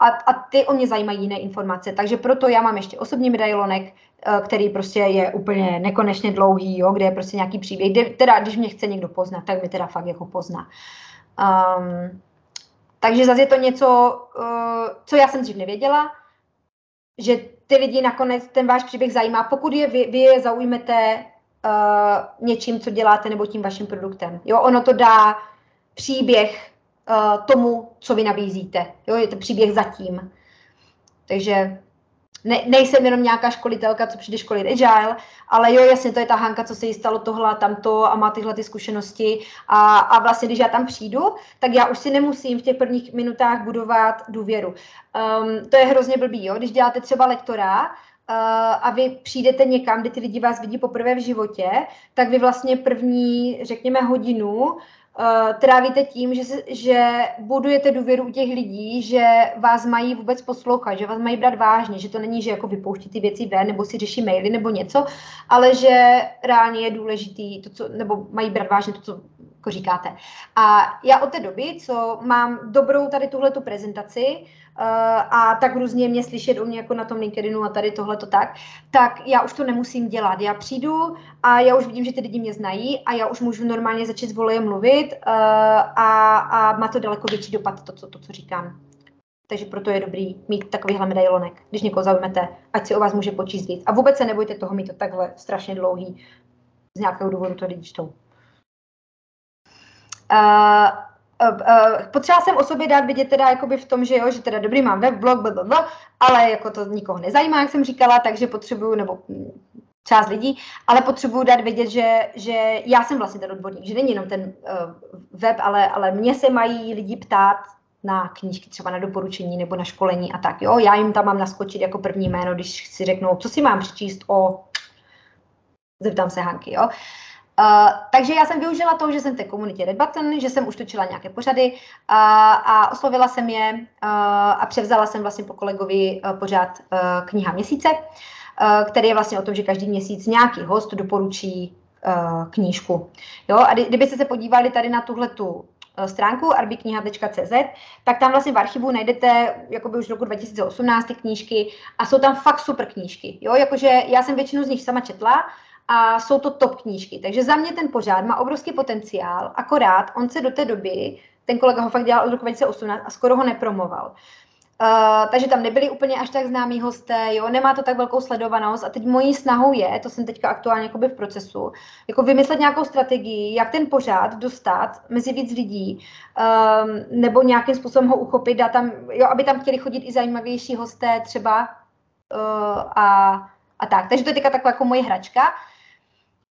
A, a ty o mě zajímají jiné informace. Takže proto já mám ještě osobní medailonek, eh, který prostě je úplně nekonečně dlouhý, jo, kde je prostě nějaký příběh. Kde, teda, když mě chce někdo poznat, tak mě teda fakt jako pozná. Um, takže zase je to něco, uh, co já jsem dřív nevěděla, že ty lidi nakonec ten váš příběh zajímá, pokud je vy, vy je zaujmete uh, něčím, co děláte, nebo tím vaším produktem. Jo, ono to dá příběh uh, tomu, co vy nabízíte. Jo, je to příběh zatím. Takže ne, nejsem jenom nějaká školitelka, co přijde školit agile, ale jo, jasně, to je ta Hanka, co se jí stalo tohle a tamto a má tyhle ty zkušenosti a, a vlastně, když já tam přijdu, tak já už si nemusím v těch prvních minutách budovat důvěru. Um, to je hrozně blbý, jo, když děláte třeba lektora, a vy přijdete někam, kde ty lidi vás vidí poprvé v životě, tak vy vlastně první, řekněme, hodinu uh, trávíte tím, že, že budujete důvěru u těch lidí, že vás mají vůbec poslouchat, že vás mají brát vážně, že to není, že jako vypouští ty věci ven, nebo si řeší maily nebo něco, ale že reálně je důležitý, to, co, nebo mají brát vážně to, co jako říkáte. A já od té doby, co mám dobrou tady tuhle tu prezentaci uh, a tak různě mě slyšet u mě jako na tom LinkedInu a tady tohle to tak, tak já už to nemusím dělat. Já přijdu a já už vidím, že ty lidi mě znají a já už můžu normálně začít s volejem mluvit uh, a, a má to daleko větší dopad, to, co, to, co říkám. Takže proto je dobrý mít takovýhle medailonek, když někoho zaujmete, ať si o vás může počíst víc. A vůbec se nebojte toho mít to takhle strašně dlouhý. Z nějakého důvodu to lidi čtou. Uh, uh, potřeba jsem o sobě dát vidět teda jakoby v tom, že jo, že teda dobrý mám web, blog, blablabla, ale jako to nikoho nezajímá, jak jsem říkala, takže potřebuju, nebo hm, část lidí, ale potřebuju dát vědět, že, že já jsem vlastně ten odborník, že není jenom ten uh, web, ale, ale mě se mají lidi ptát na knížky, třeba na doporučení nebo na školení a tak, jo. Já jim tam mám naskočit jako první jméno, když si řeknou, co si mám přečíst o, zeptám se Hanky, jo. Uh, takže já jsem využila toho, že jsem v té komunitě Red Button, že jsem už točila nějaké pořady uh, a oslovila jsem je uh, a převzala jsem vlastně po kolegovi uh, pořád uh, kniha měsíce, uh, který je vlastně o tom, že každý měsíc nějaký host doporučí uh, knížku. Jo, a kdy, kdybyste se podívali tady na tuhle tu stránku arbikniha.cz, tak tam vlastně v archivu najdete jakoby už roku 2018 ty knížky a jsou tam fakt super knížky. Jo, jakože já jsem většinu z nich sama četla, a jsou to top knížky. Takže za mě ten pořád má obrovský potenciál, akorát on se do té doby, ten kolega ho fakt dělal od roku 2018 a skoro ho nepromoval. Uh, takže tam nebyli úplně až tak známí hosté, jo, nemá to tak velkou sledovanost a teď mojí snahou je, to jsem teďka aktuálně jakoby v procesu, jako vymyslet nějakou strategii, jak ten pořád dostat mezi víc lidí, um, nebo nějakým způsobem ho uchopit, dát tam, jo, aby tam chtěli chodit i zajímavější hosté třeba uh, a, a tak. Takže to je teďka taková jako moje hračka.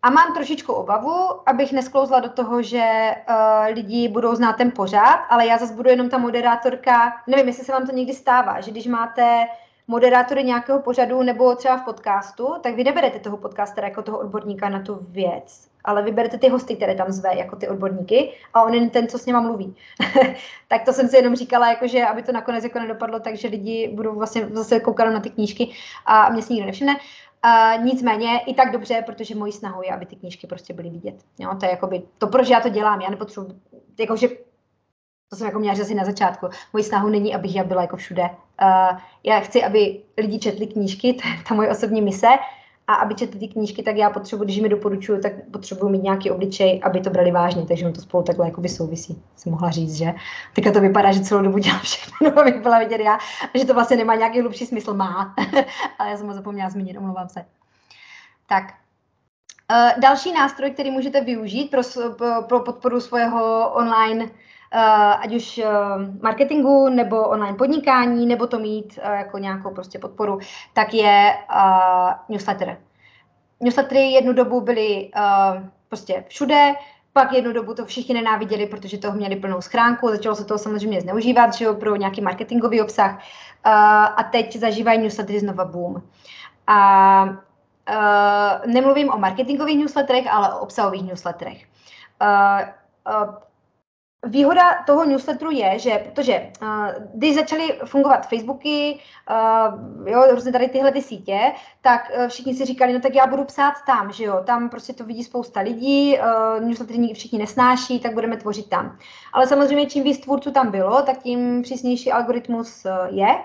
A mám trošičku obavu, abych nesklouzla do toho, že uh, lidi budou znát ten pořád, ale já zase budu jenom ta moderátorka. Nevím, jestli se vám to někdy stává, že když máte moderátory nějakého pořadu nebo třeba v podcastu, tak vy neberete toho podcastera jako toho odborníka na tu věc, ale vyberete ty hosty, které tam zve, jako ty odborníky a on je ten, co s něma mluví. tak to jsem si jenom říkala, jakože, aby to nakonec jako nedopadlo, takže lidi budou vlastně zase koukat na ty knížky a mě si nikdo nevšimne. Uh, nicméně i tak dobře, protože mojí snahou je, aby ty knížky prostě byly vidět. Jo, to je jakoby, to proč já to dělám, já nepotřebuji, jakože, to jsem jako měla říct na začátku, mojí snahou není, abych já byla jako všude. Uh, já chci, aby lidi četli knížky, to je ta moje osobní mise, a aby četli ty knížky, tak já potřebuji, když mi doporučuju, tak potřebuji mít nějaký obličej, aby to brali vážně, takže on to spolu takhle jako souvisí, si mohla říct, že? Teďka to vypadá, že celou dobu dělám všechno, abych byla vidět já, že to vlastně nemá nějaký hlubší smysl, má, ale já jsem ho zapomněla zmínit, omlouvám se. Tak, Uh, další nástroj, který můžete využít pro, pro podporu svého online ať už uh, marketingu nebo online podnikání, nebo to mít uh, jako nějakou prostě podporu, tak je newsletter. Newslettery jednu dobu byly prostě všude, pak jednu dobu to všichni nenáviděli, protože toho měli plnou schránku, začalo se toho samozřejmě zneužívat, že jo, pro nějaký marketingový obsah a teď zažívají newslettery znova boom. A nemluvím o marketingových newsletterech, ale o obsahových newsletterech. Výhoda toho newsletteru je, že protože uh, když začaly fungovat Facebooky, uh, jo, různě tady tyhle ty sítě, tak uh, všichni si říkali, no tak já budu psát tam, že jo, tam prostě to vidí spousta lidí, uh, newslettery všichni nesnáší, tak budeme tvořit tam. Ale samozřejmě čím víc tvůrců tam bylo, tak tím přísnější algoritmus uh, je uh,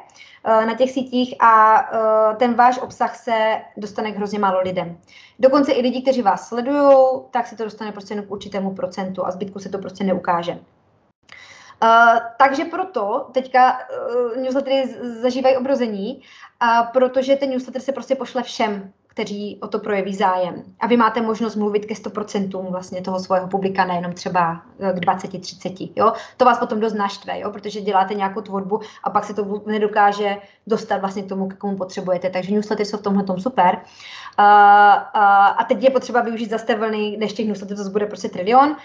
na těch sítích a uh, ten váš obsah se dostane k hrozně málo lidem. Dokonce i lidi, kteří vás sledují, tak se to dostane prostě jenom k určitému procentu a zbytku se to prostě neukáže. Uh, takže proto teďka uh, newslettery zažívají obrození, uh, protože ten newsletter se prostě pošle všem kteří o to projeví zájem. A vy máte možnost mluvit ke 100% vlastně toho svého publika, nejenom třeba eh, k 20-30. Jo? To vás potom dost naštve, jo? protože děláte nějakou tvorbu a pak se to nedokáže dostat vlastně k tomu, k komu potřebujete. Takže newslettery jsou v tomhle tom super. Uh, uh, a teď je potřeba využít zase vlny, než těch newsletterů to bude prostě trilion, uh,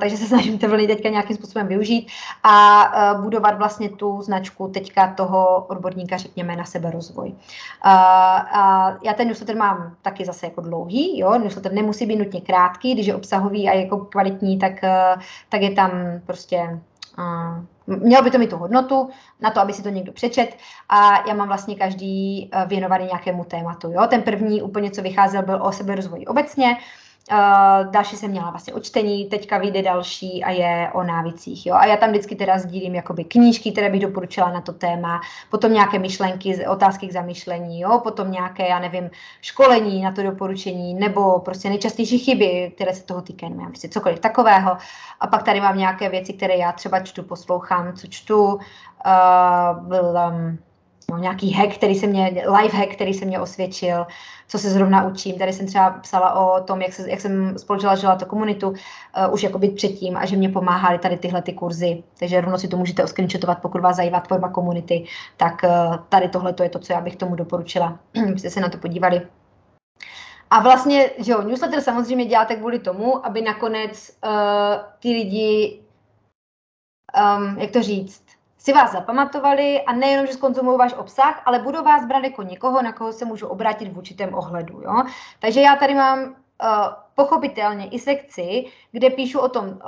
takže se snažím ty vlny teďka nějakým způsobem využít a uh, budovat vlastně tu značku teďka toho odborníka, řekněme, na sebe rozvoj. Uh, uh, já ten newsletter mám taky zase jako dlouhý, jo, newsletter nemusí být nutně krátký, když je obsahový a jako kvalitní, tak, uh, tak je tam prostě Mělo by to mít tu hodnotu na to, aby si to někdo přečet a já mám vlastně každý věnovaný nějakému tématu. Jo? Ten první úplně, co vycházel, byl o seberozvoji obecně, Uh, další jsem měla vlastně o čtení, teďka vyjde další a je o návicích. Jo? A já tam vždycky teda sdílím jakoby knížky, které bych doporučila na to téma, potom nějaké myšlenky, otázky k zamyšlení, jo? potom nějaké, já nevím, školení na to doporučení, nebo prostě nejčastější chyby, které se toho týkají, nevím, prostě cokoliv takového. A pak tady mám nějaké věci, které já třeba čtu, poslouchám, co čtu. Uh, um, no, nějaký hack, který se mě, live hack, který se mě osvědčil, co se zrovna učím. Tady jsem třeba psala o tom, jak, se, jak jsem spolu žila to komunitu uh, už jako být předtím a že mě pomáhaly tady tyhle ty kurzy. Takže rovno si to můžete oscreenshotovat, pokud vás zajímá tvorba komunity, tak uh, tady tohle to je to, co já bych tomu doporučila, abyste se na to podívali. A vlastně, že jo, newsletter samozřejmě děláte kvůli tomu, aby nakonec uh, ty lidi, um, jak to říct, si vás zapamatovali a nejenom, že zkonzumují váš obsah, ale budou vás brát jako někoho, na koho se můžu obrátit v určitém ohledu. Jo? Takže já tady mám uh, pochopitelně i sekci, kde píšu o tom, uh,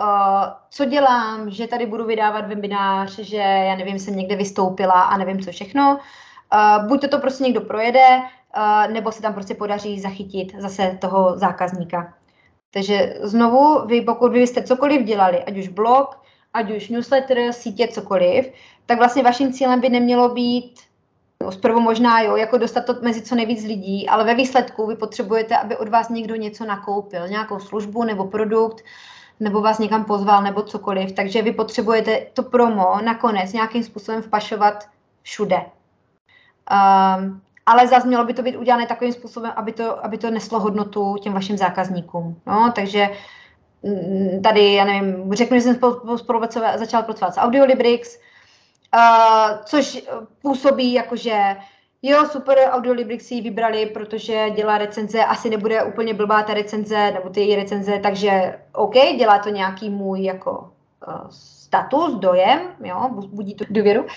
co dělám, že tady budu vydávat webinář, že já nevím, jsem někde vystoupila a nevím co všechno. Uh, buď to, to prostě někdo projede, uh, nebo se tam prostě podaří zachytit zase toho zákazníka. Takže znovu, vy pokud vy jste cokoliv dělali, ať už blog, ať už newsletter, sítě, cokoliv, tak vlastně vaším cílem by nemělo být No, zprvu možná, jo, jako dostat to mezi co nejvíc lidí, ale ve výsledku vy potřebujete, aby od vás někdo něco nakoupil, nějakou službu nebo produkt, nebo vás někam pozval, nebo cokoliv. Takže vy potřebujete to promo nakonec nějakým způsobem vpašovat všude. Um, ale zase mělo by to být udělané takovým způsobem, aby to, aby to neslo hodnotu těm vašim zákazníkům. No, takže tady, já nevím, řeknu, že jsem spolupracovat, začal pracovat s Audiolibrix, uh, což působí jako, že jo, super, Audiolibrix si ji vybrali, protože dělá recenze, asi nebude úplně blbá ta recenze, nebo ty její recenze, takže OK, dělá to nějaký můj jako status, dojem, jo, budí to důvěru, uh,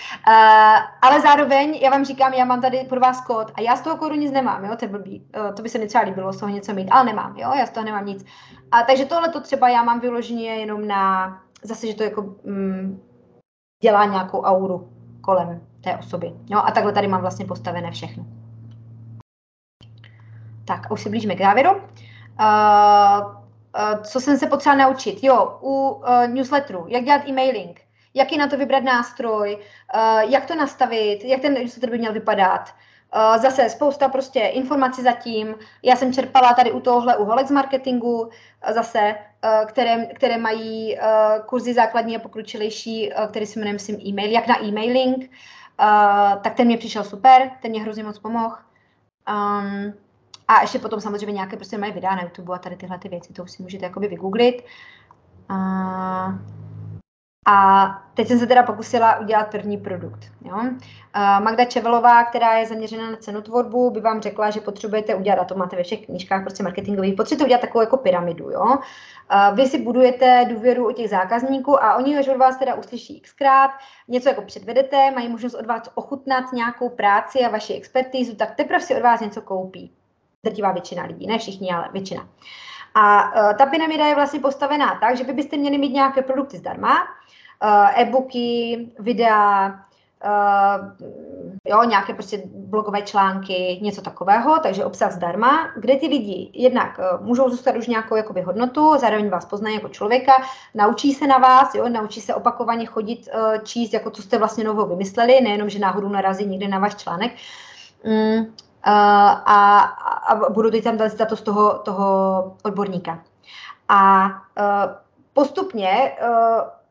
ale zároveň já vám říkám, já mám tady pro vás kód a já z toho kódu nic nemám, jo, to je blbý, uh, to by se mi třeba líbilo z toho něco mít, ale nemám, jo, já z toho nemám nic. A takže tohle to třeba já mám vyloženě jenom na, zase, že to jako mm, dělá nějakou auru kolem té osoby, jo, a takhle tady mám vlastně postavené všechno. Tak, už se blížíme k závěru. Uh, co jsem se potřeba naučit? Jo, u uh, newsletteru, jak dělat e-mailing, jaký na to vybrat nástroj, uh, jak to nastavit, jak ten newsletter by měl vypadat. Zase spousta prostě informací zatím. Já jsem čerpala tady u tohohle u Holex marketingu zase, které, které mají kurzy základní a pokročilejší, který se jmenuje, myslím, e-mail, jak na e-mailing. Tak ten mě přišel super, ten mě hrozně moc pomohl. Um, a ještě potom samozřejmě nějaké prostě mají videa na YouTube a tady tyhle ty věci, to už si můžete jakoby vygooglit. A, a teď jsem se teda pokusila udělat první produkt. Jo? Magda Čevelová, která je zaměřena na cenotvorbu, by vám řekla, že potřebujete udělat, a to máte ve všech knížkách prostě marketingových, potřebujete udělat takovou jako pyramidu. Jo? Vy si budujete důvěru u těch zákazníků a oni, až od vás teda uslyší xkrát, něco jako předvedete, mají možnost od vás ochutnat nějakou práci a vaši expertízu, tak teprve si od vás něco koupí drtivá většina lidí, ne všichni, ale většina. A uh, ta pyramida je vlastně postavená tak, že vy byste měli mít nějaké produkty zdarma, uh, e-booky, videa, Uh, jo, nějaké prostě blogové články, něco takového, takže obsah zdarma, kde ty lidi jednak uh, můžou zůstat už nějakou jakoby, hodnotu, zároveň vás poznají jako člověka, naučí se na vás, jo, naučí se opakovaně chodit, uh, číst, jako co jste vlastně novou vymysleli, nejenom, že náhodou narazí někde na váš článek. Mm, a, a budu teď tam dát to z toho, toho odborníka. A postupně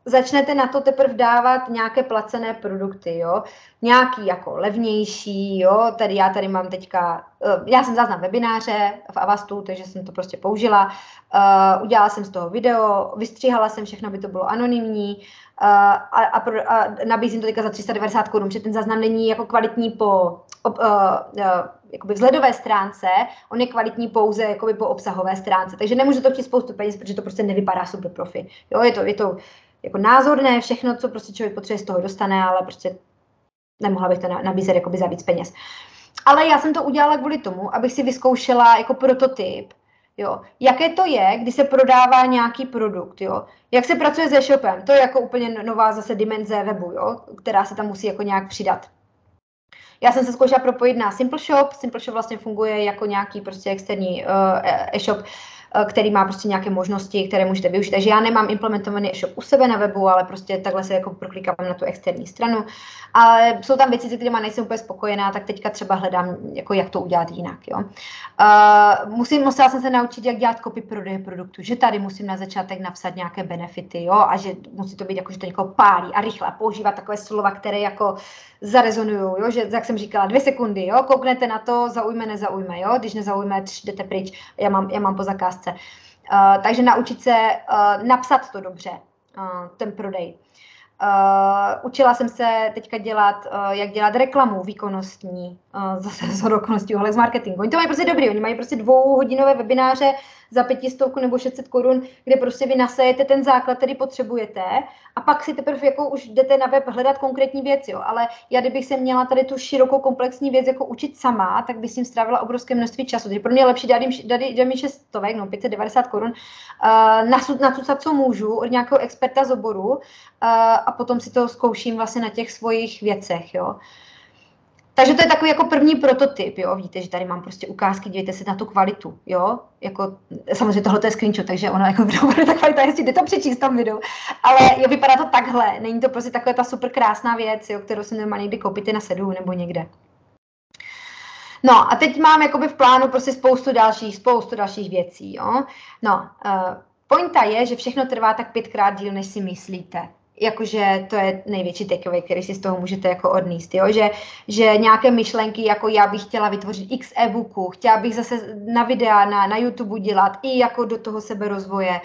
začnete na to teprve dávat nějaké placené produkty, jo, nějaký jako levnější, jo, tady já tady mám teďka, eh, já jsem záznam webináře v Avastu, takže jsem to prostě použila, uh, udělala jsem z toho video, vystříhala jsem všechno, aby to bylo anonymní. Uh, a, a, a nabízím to teďka za 390 korun, že ten záznam není jako kvalitní po uh, uh, jakoby vzhledové stránce, on je kvalitní pouze jakoby po obsahové stránce, takže nemůžu to chtít spoustu peněz, protože to prostě nevypadá super profi, jo, je to, je to jako názorné, všechno, co prostě člověk potřebuje z toho dostane, ale prostě nemohla bych to nabízet jakoby za víc peněz. Ale já jsem to udělala kvůli tomu, abych si vyzkoušela jako prototyp, jo, jaké to je, když se prodává nějaký produkt, jo, jak se pracuje s e-shopem, to je jako úplně nová zase dimenze webu, jo, která se tam musí jako nějak přidat. Já jsem se zkoušela propojit na Simple Shop. Simple Shop vlastně funguje jako nějaký prostě externí uh, e-shop, Eh, který má prostě nějaké možnosti, které můžete využít. Takže já nemám implementovaný e-shop u sebe na webu, ale prostě takhle se jako proklikám na tu externí stranu. Ale jsou tam věci, se kterými nejsem úplně spokojená, tak teďka třeba hledám, jako jak to udělat jinak. Jo. Uh, musím, musela jsem se naučit, jak dělat kopy prodeje produktu, že tady musím na začátek napsat nějaké benefity, jo, a že musí to být jako, že to někoho pálí a rychle a používat takové slova, které jako zarezonují, jo, že jak jsem říkala, dvě sekundy, jo, kouknete na to, zaujme, nezaujme, jo, když nezaujme, jdete pryč, já mám, já mám po zakázce. Uh, takže naučit se uh, napsat to dobře, uh, ten prodej. Uh, učila jsem se teďka dělat, uh, jak dělat reklamu výkonnostní, uh, zase z okolností z marketingu. Oni to mají prostě dobrý, oni mají prostě dvouhodinové webináře za pětistovku nebo 600 korun, kde prostě vy nasejete ten základ, který potřebujete a pak si teprve jako už jdete na web hledat konkrétní věc, jo. Ale já kdybych se měla tady tu širokou komplexní věc jako učit sama, tak bych s tím strávila obrovské množství času. Takže pro mě je lepší dát jim, dát, jim 600, no 590 korun, uh, nacucat, co můžu od nějakého experta z oboru uh, a potom si to zkouším vlastně na těch svých věcech, jo. Takže to je takový jako první prototyp, jo, víte, že tady mám prostě ukázky, dívejte se na tu kvalitu, jo, jako, samozřejmě tohle je screenshot, takže ono jako video bude ta kvalita, jestli jde to přečíst tam videu, ale jo, vypadá to takhle, není to prostě taková ta super krásná věc, jo, kterou si nemá někdy koupit na sedu nebo někde. No a teď mám jakoby v plánu prostě spoustu dalších, spoustu dalších věcí, jo. No, uh, pointa je, že všechno trvá tak pětkrát díl, než si myslíte jakože to je největší takeaway, který si z toho můžete jako odníst, jo? Že, že nějaké myšlenky, jako já bych chtěla vytvořit x e-booků, chtěla bych zase na videa, na, na YouTube dělat i jako do toho sebe rozvoje,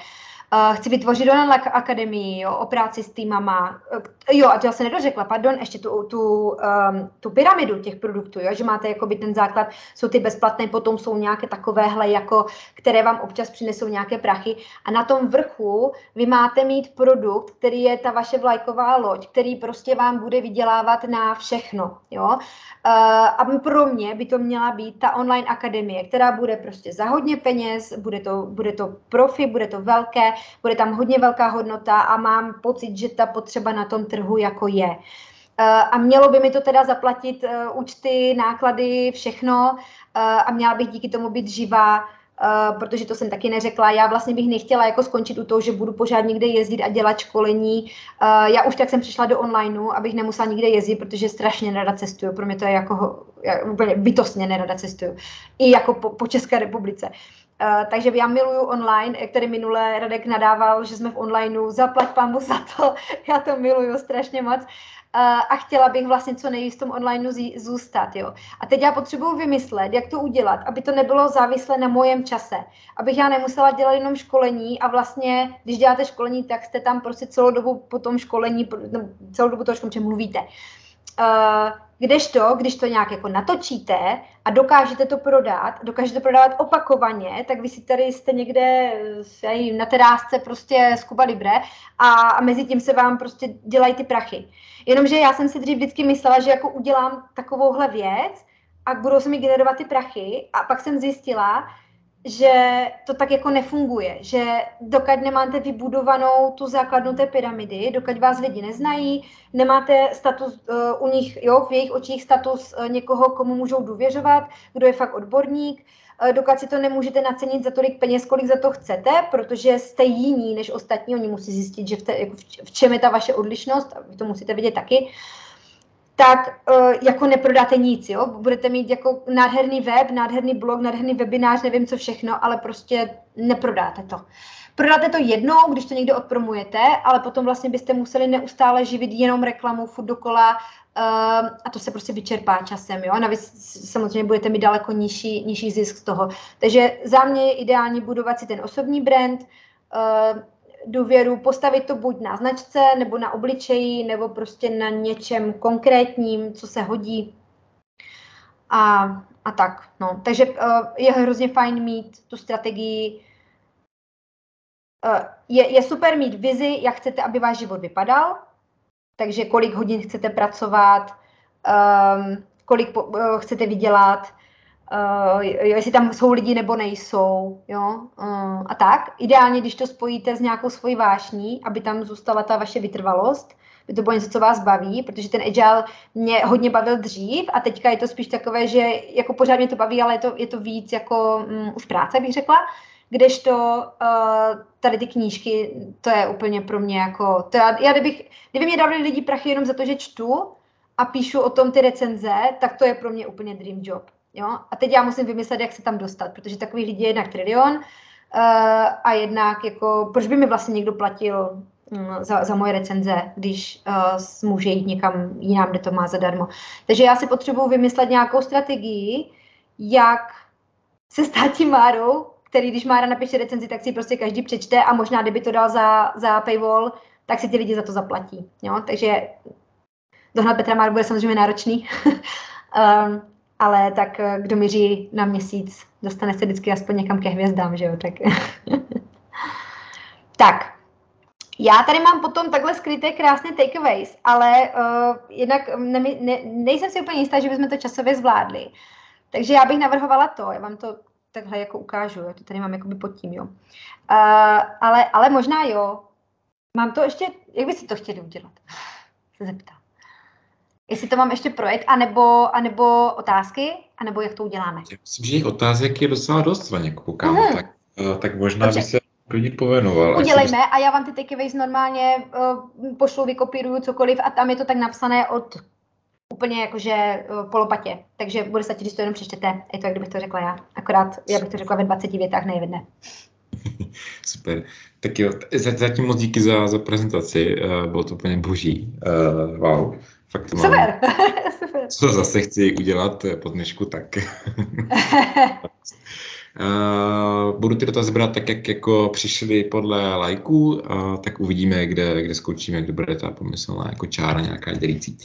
Chci vytvořit online akademii jo, o práci s týmama. Uh, jo, a to já se nedořekla, pardon, ještě tu, tu, um, tu pyramidu těch produktů, jo, že máte jakoby ten základ, jsou ty bezplatné, potom jsou nějaké takovéhle, jako, které vám občas přinesou nějaké prachy a na tom vrchu vy máte mít produkt, který je ta vaše vlajková loď, který prostě vám bude vydělávat na všechno, jo. Uh, a pro mě by to měla být ta online akademie, která bude prostě za hodně peněz, bude to, bude to profi, bude to velké, bude tam hodně velká hodnota a mám pocit, že ta potřeba na tom trhu jako je. Eh, a mělo by mi to teda zaplatit eh, účty, náklady, všechno eh, a měla bych díky tomu být živá, Uh, protože to jsem taky neřekla. Já vlastně bych nechtěla jako skončit u toho, že budu pořád někde jezdit a dělat školení. Uh, já už tak jsem přišla do onlineu, abych nemusela nikde jezdit, protože strašně nerada cestuju. Pro mě to je jako já úplně bytostně nerada cestuju. I jako po, po České republice. Uh, takže já miluju online, který minule Radek nadával, že jsme v onlineu, zaplať pámu za to, já to miluju strašně moc. Uh, a chtěla bych vlastně co nejvíc v tom onlineu zůstat. Jo. A teď já potřebuji vymyslet, jak to udělat, aby to nebylo závislé na mojem čase. Abych já nemusela dělat jenom školení a vlastně, když děláte školení, tak jste tam prostě celou dobu po tom školení, no, celou dobu toho školení mluvíte. Uh, Kdežto, když to nějak jako natočíte a dokážete to prodat, dokážete prodávat opakovaně, tak vy si tady jste někde na terásce prostě z Cuba Libre a, a mezi tím se vám prostě dělají ty prachy. Jenomže já jsem si dřív vždycky myslela, že jako udělám takovouhle věc a budou se mi generovat ty prachy a pak jsem zjistila, že to tak jako nefunguje, že dokud nemáte vybudovanou tu základnu té pyramidy, dokud vás lidi neznají, nemáte status uh, u nich, jo, v jejich očích status uh, někoho, komu můžou důvěřovat, kdo je fakt odborník, uh, dokud si to nemůžete nacenit za tolik peněz, kolik za to chcete, protože jste jiní než ostatní, oni musí zjistit, že v, te, jako v, v čem je ta vaše odlišnost, a vy to musíte vidět taky, uh, tak uh, jako neprodáte nic, jo? Budete mít jako nádherný web, nádherný blog, nádherný webinář, nevím co všechno, ale prostě neprodáte to. Prodáte to jednou, když to někde odpromujete, ale potom vlastně byste museli neustále živit jenom reklamu furt dokola uh, a to se prostě vyčerpá časem, jo? A navíc samozřejmě budete mít daleko nižší, nižší zisk z toho. Takže za mě je ideální budovat si ten osobní brand, uh, důvěru, postavit to buď na značce, nebo na obličeji, nebo prostě na něčem konkrétním, co se hodí. A, a tak, no. Takže uh, je hrozně fajn mít tu strategii. Uh, je, je super mít vizi, jak chcete, aby váš život vypadal, takže kolik hodin chcete pracovat, um, kolik po, uh, chcete vydělat, uh, jestli tam jsou lidi nebo nejsou, jo, uh, a tak. Ideálně, když to spojíte s nějakou svojí vášní, aby tam zůstala ta vaše vytrvalost, by to bylo něco, co vás baví, protože ten agile mě hodně bavil dřív a teďka je to spíš takové, že jako pořád mě to baví, ale je to, je to víc jako um, už práce, bych řekla. Kdežto uh, tady ty knížky, to je úplně pro mě jako, to já, já kdybych, kdyby mě dávali lidi prachy jenom za to, že čtu a píšu o tom ty recenze, tak to je pro mě úplně dream job. Jo? A teď já musím vymyslet, jak se tam dostat, protože takových lidí je jednak trilion uh, a jednak jako, proč by mi vlastně někdo platil um, za, za moje recenze, když uh, může jít někam jinam, kde to má zadarmo. Takže já si potřebuji vymyslet nějakou strategii, jak se stát tím Márou, který když Mára napíše recenzi, tak si prostě každý přečte a možná, kdyby to dal za, za paywall, tak si ty lidi za to zaplatí. Jo? Takže dohnat Petra Máru bude samozřejmě náročný. um, ale tak eh, kdo míří na měsíc, dostane se vždycky aspoň někam ke hvězdám, že jo, tak. tak, já tady mám potom takhle skryté krásné takeaways, ale uh, jednak ne, ne, nejsem si úplně jistá, že bychom to časově zvládli. Takže já bych navrhovala to, já vám to takhle jako ukážu, jo, to tady mám jakoby pod tím, jo. Uh, ale, ale možná jo. Mám to ještě, jak byste to chtěli udělat? Se zeptám. Jestli to mám ještě projekt, anebo, anebo otázky, anebo jak to uděláme? Já myslím, že jich otázek je docela dost, Vaně, koukám, mm. tak, uh, tak možná Dobře. by se klidně povenoval. Udělejme a já vám ty takeaways normálně uh, pošlu, vykopíruju cokoliv a tam je to tak napsané od úplně jakože uh, polopatě. Takže bude stačit, když to jenom přečtete. Je to, jak kdybych to řekla já. Akorát, já bych to řekla ve 20 větách, ne v jedné. Super. Tak jo, zatím moc díky za, za prezentaci. Uh, bylo to úplně boží. Uh, wow. Fakt to Super. Mám, Super. Co zase chci udělat po dnešku, tak... Uh, budu ty dotazy brát tak, jak jako přišly podle lajků, uh, tak uvidíme, kde, kde skončíme, kde bude ta pomyslná jako čára nějaká dělící.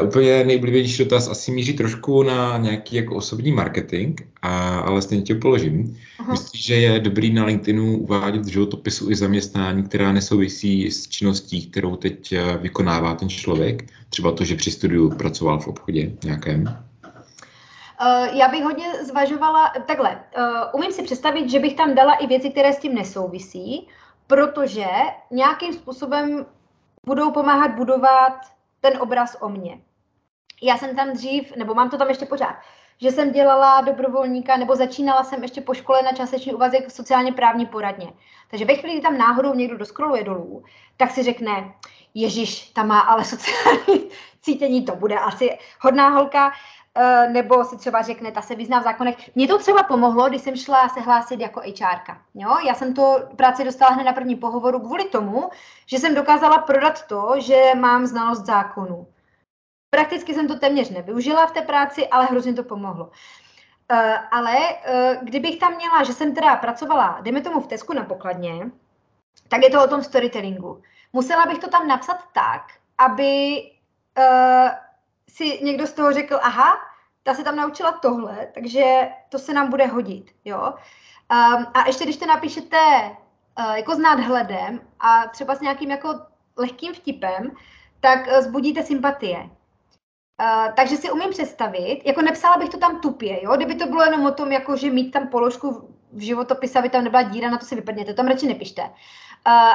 Uh, úplně nejblivější dotaz asi míří trošku na nějaký jako osobní marketing, a, ale stejně tě položím. Aha. Myslíš, že je dobrý na LinkedInu uvádět v životopisu i zaměstnání, která nesouvisí s činností, kterou teď eh, vykonává ten člověk? Třeba to, že při studiu pracoval v obchodě nějakém? Uh, já bych hodně zvažovala, takhle, umím si představit, že bych tam dala i věci, které s tím nesouvisí, protože nějakým způsobem budou pomáhat budovat ten obraz o mně. Já jsem tam dřív, nebo mám to tam ještě pořád, že jsem dělala dobrovolníka, nebo začínala jsem ještě po škole na částečný úvazek sociálně právní poradně. Takže ve chvíli, kdy tam náhodou někdo doskroluje dolů, tak si řekne, Ježíš, tam má ale sociální cítění, to bude asi hodná holka, nebo si třeba řekne, ta se vyzná v zákonech. Mně to třeba pomohlo, když jsem šla se hlásit jako HRka. Jo? Já jsem to práci dostala hned na první pohovoru kvůli tomu, že jsem dokázala prodat to, že mám znalost zákonů. Prakticky jsem to téměř nevyužila v té práci, ale hrozně to pomohlo. Uh, ale uh, kdybych tam měla, že jsem teda pracovala, dejme tomu v Tesku na pokladně, tak je to o tom storytellingu. Musela bych to tam napsat tak, aby uh, si někdo z toho řekl, aha, ta se tam naučila tohle, takže to se nám bude hodit, jo. Um, a ještě když to napíšete uh, jako s nadhledem a třeba s nějakým jako lehkým vtipem, tak uh, zbudíte sympatie. Uh, takže si umím představit, jako nepsala bych to tam tupě, jo? kdyby to bylo jenom o tom, jako, že mít tam položku v životopise, aby tam nebyla díra, na to si vypadněte, tam radši nepište. Uh,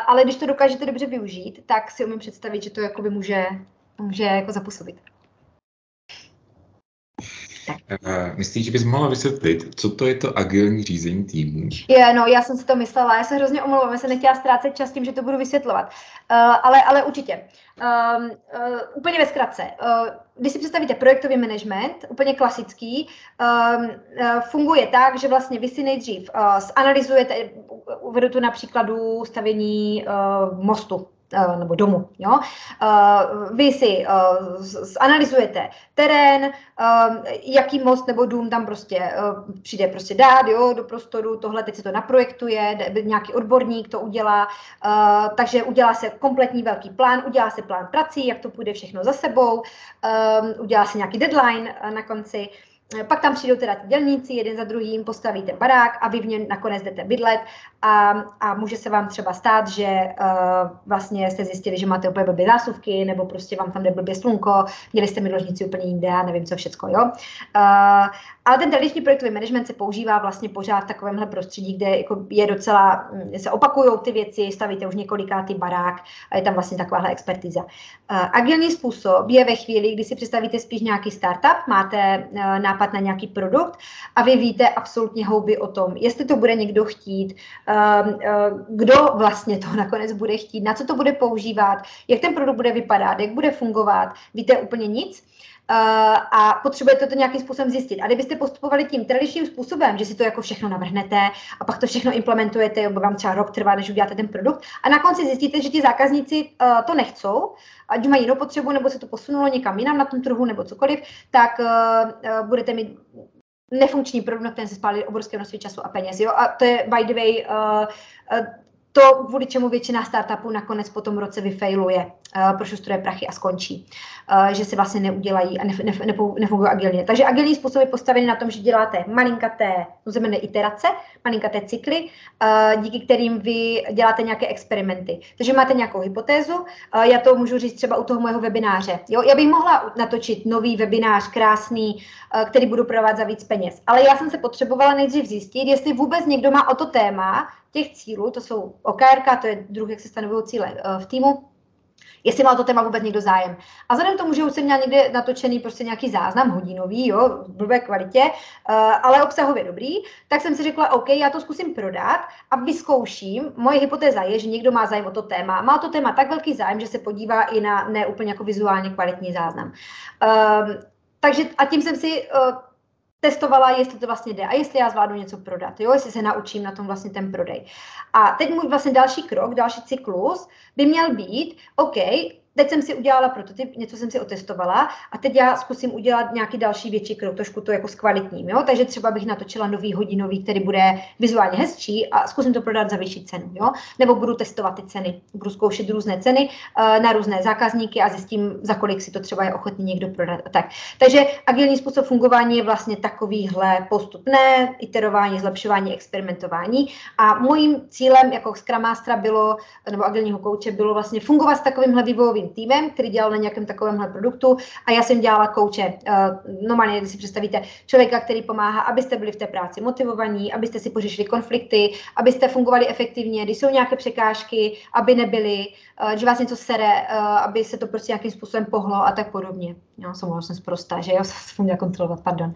ale když to dokážete dobře využít, tak si umím představit, že to jakoby může, může jako zapůsobit. Uh, myslíš, že bys mohla vysvětlit, co to je to agilní řízení týmu? Je, no, já jsem si to myslela, já se hrozně omlouvám, já jsem nechtěla ztrácet čas tím, že to budu vysvětlovat, uh, ale, ale určitě. Uh, uh, úplně ve zkratce. Uh, když si představíte projektový management, úplně klasický, uh, uh, funguje tak, že vlastně vy si nejdřív uh, zanalizujete, uvedu tu na příkladu stavění uh, mostu, Eh, nebo domu. Jo? Eh, vy si eh, zanalizujete terén, jaký most nebo dům tam prostě přijde prostě dát jo, do prostoru, tohle teď se to naprojektuje, nějaký odborník to udělá, takže udělá se kompletní velký plán, udělá se plán prací, jak to půjde všechno za sebou, udělá se nějaký deadline na konci, pak tam přijdou teda ti dělníci, jeden za druhým, postavíte barák a vy v něm nakonec jdete bydlet a, a může se vám třeba stát, že uh, vlastně jste zjistili, že máte úplně blbě zásuvky, nebo prostě vám tam jde blbě slunko, měli jste mi ložnici úplně jinde a nevím co všecko, jo. Uh, ale ten tradiční projektový management se používá vlastně pořád v takovémhle prostředí, kde jako je docela, mm, se opakují ty věci, stavíte už několikátý barák a je tam vlastně takováhle expertiza. Uh, agilní způsob je ve chvíli, kdy si představíte spíš nějaký startup, máte uh, nápad na nějaký produkt a vy víte absolutně houby o tom, jestli to bude někdo chtít, uh, uh, kdo vlastně to nakonec bude chtít, na co to bude používat, jak ten produkt bude vypadat, jak bude fungovat, víte úplně nic. Uh, a potřebujete to nějakým způsobem zjistit. A kdybyste postupovali tím tradičním způsobem, že si to jako všechno navrhnete a pak to všechno implementujete, jo, vám třeba rok trvá, než uděláte ten produkt, a na konci zjistíte, že ti zákazníci uh, to nechcou, ať mají jinou potřebu, nebo se to posunulo někam jinam na tom trhu, nebo cokoliv, tak uh, uh, budete mít nefunkční produkt, kterém se spálí obrovské množství času a peněz. Jo? A to je, by the way, uh, uh, to, kvůli čemu většina startupů nakonec po tom roce vyfailuje, uh, prošustruje prachy a skončí. Uh, že se vlastně neudělají a nef, nef, nefungují agilně. Takže agilní způsob je postavený na tom, že děláte malinkaté, znamená iterace, malinkaté cykly, uh, díky kterým vy děláte nějaké experimenty. Takže máte nějakou hypotézu, uh, já to můžu říct třeba u toho mého webináře. Jo? Já bych mohla natočit nový webinář, krásný, uh, který budu prodávat za víc peněz. Ale já jsem se potřebovala nejdřív zjistit, jestli vůbec někdo má o to téma, těch cílů, to jsou OKR, to je druh, jak se stanovují cíle eh, v týmu, jestli má to téma vůbec někdo zájem. A vzhledem k tomu, že už jsem měla někde natočený prostě nějaký záznam hodinový, jo, v blbé kvalitě, uh, ale obsahově dobrý, tak jsem si řekla, OK, já to zkusím prodat a vyzkouším. Moje hypotéza je, že někdo má zájem o to téma. Má to téma tak velký zájem, že se podívá i na neúplně jako vizuálně kvalitní záznam. Uh, takže a tím jsem si uh, testovala, jestli to vlastně jde a jestli já zvládnu něco prodat, jo, jestli se naučím na tom vlastně ten prodej. A teď můj vlastně další krok, další cyklus by měl být, OK, teď jsem si udělala prototyp, něco jsem si otestovala a teď já zkusím udělat nějaký další větší krok, trošku to jako zkvalitním, jo? takže třeba bych natočila nový hodinový, který bude vizuálně hezčí a zkusím to prodat za vyšší cenu, jo? nebo budu testovat ty ceny, budu zkoušet různé ceny uh, na různé zákazníky a zjistím, za kolik si to třeba je ochotný někdo prodat. Tak. Takže agilní způsob fungování je vlastně takovýhle postupné iterování, zlepšování, experimentování a mojím cílem jako Scrum Mastera bylo, nebo agilního kouče bylo vlastně fungovat s takovýmhle vývojovým svým týmem, který dělal na nějakém takovémhle produktu a já jsem dělala kouče. Uh, normálně, když si představíte člověka, který pomáhá, abyste byli v té práci motivovaní, abyste si pořešili konflikty, abyste fungovali efektivně, když jsou nějaké překážky, aby nebyly, uh, že vás něco sere, uh, aby se to prostě nějakým způsobem pohlo a tak podobně. Jo, jsem jsem zprostá, že jo, jsem měla kontrolovat, pardon.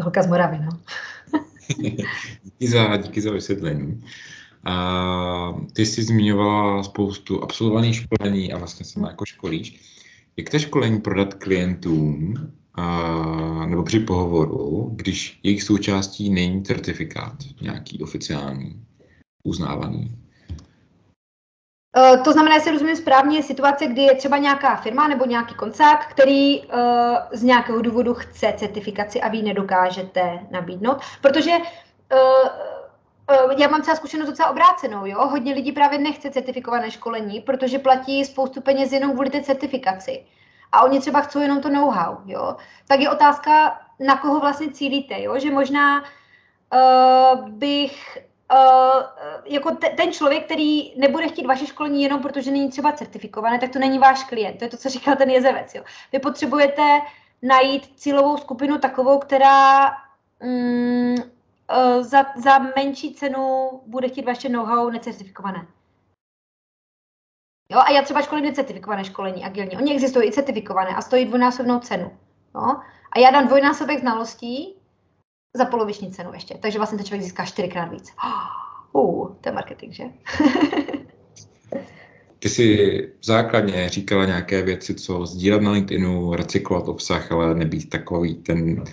Holka z Moravy, no. díky, za, díky za vysvětlení. A ty jsi zmiňovala spoustu absolvovaných školení a vlastně se jako školíš. Jak to školení prodat klientům a, nebo při pohovoru, když jejich součástí není certifikát nějaký oficiální, uznávaný? Uh, to znamená, jestli rozumím správně, situace, kdy je třeba nějaká firma nebo nějaký koncák, který uh, z nějakého důvodu chce certifikaci a vy nedokážete nabídnout, protože uh, já mám třeba zkušenost docela obrácenou, jo. Hodně lidí právě nechce certifikované školení, protože platí spoustu peněz jenom kvůli té certifikaci. A oni třeba chcou jenom to know-how, jo. Tak je otázka, na koho vlastně cílíte, jo. Že možná uh, bych Uh, jako te, ten člověk, který nebude chtít vaše školení jenom protože není třeba certifikované, tak to není váš klient. To je to, co říkal ten jezevec. Jo. Vy potřebujete najít cílovou skupinu takovou, která mm, uh, za, za menší cenu bude chtít vaše know-how necertifikované. Jo, a já třeba školím necertifikované školení agilní. Oni existují i certifikované a stojí dvojnásobnou cenu. Jo? A já dám dvojnásobek znalostí za poloviční cenu ještě. Takže vlastně ten člověk získá čtyřikrát víc. Uh, to je marketing, že? Ty jsi základně říkala nějaké věci, co sdílet na LinkedInu, recyklovat obsah, ale nebýt takový ten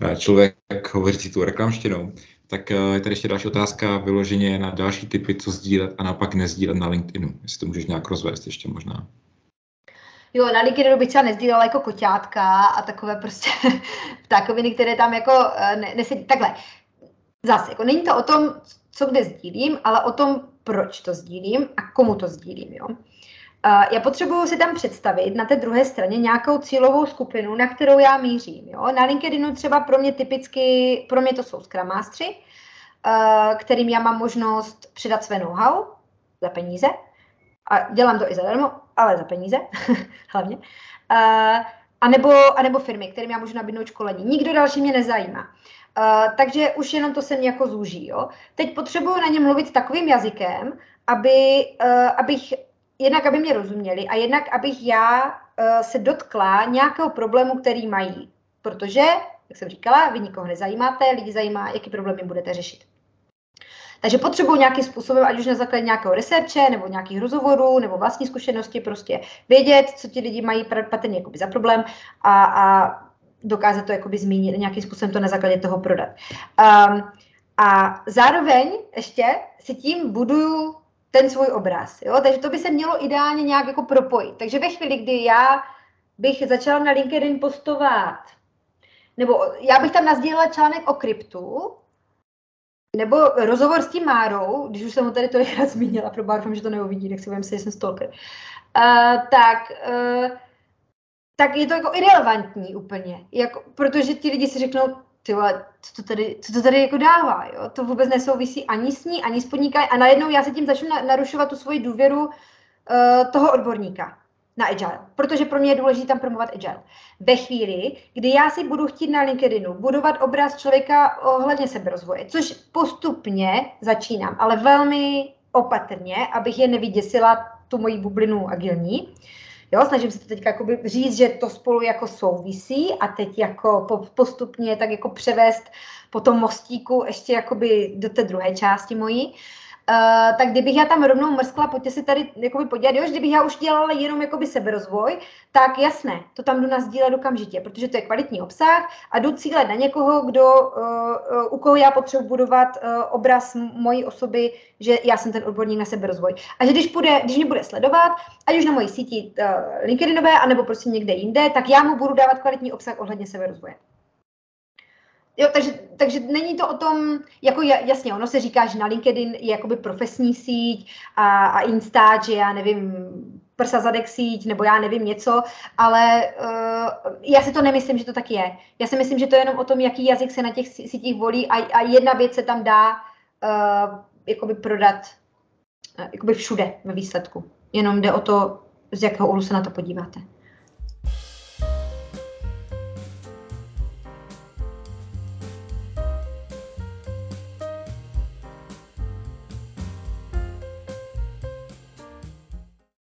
eh, člověk hovořící tu reklamštinou. Tak eh, je tady ještě další otázka vyloženě na další typy, co sdílet a naopak nezdílet na LinkedInu. Jestli to můžeš nějak rozvést ještě možná. Jo, na LinkedInu bych třeba nezdílela jako koťátka a takové prostě ptákoviny, které tam jako eh, ne, nesedí. Takhle, zase, jako není to o tom, co kde sdílím, ale o tom, proč to sdílím a komu to sdílím. Jo? Já potřebuju si tam představit na té druhé straně nějakou cílovou skupinu, na kterou já mířím. Jo? Na LinkedInu třeba pro mě typicky, pro mě to jsou Scrum Mastery, kterým já mám možnost předat své know-how za peníze. A dělám to i zadarmo, ale za peníze hlavně. A nebo, a nebo firmy, kterým já můžu nabídnout školení. Nikdo další mě nezajímá. Uh, takže už jenom to se mě jako zúží. Jo? Teď potřebuju na ně mluvit takovým jazykem, aby, uh, abych jednak, aby mě rozuměli a jednak, abych já uh, se dotkla nějakého problému, který mají. Protože, jak jsem říkala, vy nikoho nezajímáte, lidi zajímá, jaký problémy budete řešit. Takže potřebuji nějakým způsobem, ať už na základě nějakého researche, nebo nějakých rozhovorů, nebo vlastní zkušenosti, prostě vědět, co ti lidi mají patrně za problém a, a dokázat to jakoby zmínit, nějakým způsobem to na základě toho prodat. Um, a zároveň ještě si tím buduju ten svůj obraz. Jo? Takže to by se mělo ideálně nějak jako propojit. Takže ve chvíli, kdy já bych začala na LinkedIn postovat, nebo já bych tam nazdílela článek o kryptu, nebo rozhovor s tím Márou, když už jsem ho tady tolikrát zmínila, pro doufám, že to neuvidí, tak si budeme si, že jsem stalker, uh, tak uh, tak je to jako irrelevantní úplně, jako, protože ti lidi si řeknou, ty vole, co to tady, co to tady jako dává, jo? to vůbec nesouvisí ani s ní, ani s podnikáním a najednou já se tím začnu narušovat tu svoji důvěru uh, toho odborníka na Agile, protože pro mě je důležité tam promovat Agile. Ve chvíli, kdy já si budu chtít na LinkedInu budovat obraz člověka ohledně seberozvoje, což postupně začínám, ale velmi opatrně, abych je nevyděsila tu moji bublinu agilní, Jo, snažím se to teď jakoby říct, že to spolu jako souvisí a teď jako postupně tak jako převést po tom mostíku ještě jakoby do té druhé části mojí. Uh, tak kdybych já tam rovnou mrskla, pojďte si tady jakoby podívat, jo, že kdybych já už dělala jenom jakoby seberozvoj, tak jasné, to tam jdu nazdílet okamžitě, protože to je kvalitní obsah a jdu cílet na někoho, kdo, uh, uh, u koho já potřebuji budovat uh, obraz mojí osoby, že já jsem ten odborník na seberozvoj. A že když, bude, když mě bude sledovat, ať už na mojí síti uh, LinkedInové, anebo prostě někde jinde, tak já mu budu dávat kvalitní obsah ohledně seberozvoje. Jo, takže, takže není to o tom, jako jasně, ono se říká, že na LinkedIn je jakoby profesní síť a, a Insta, že já nevím, prsa zadek síť, nebo já nevím něco, ale uh, já si to nemyslím, že to tak je. Já si myslím, že to je jenom o tom, jaký jazyk se na těch sítích volí a, a jedna věc se tam dá uh, jakoby prodat uh, jakoby všude ve výsledku. Jenom jde o to, z jakého úhlu se na to podíváte.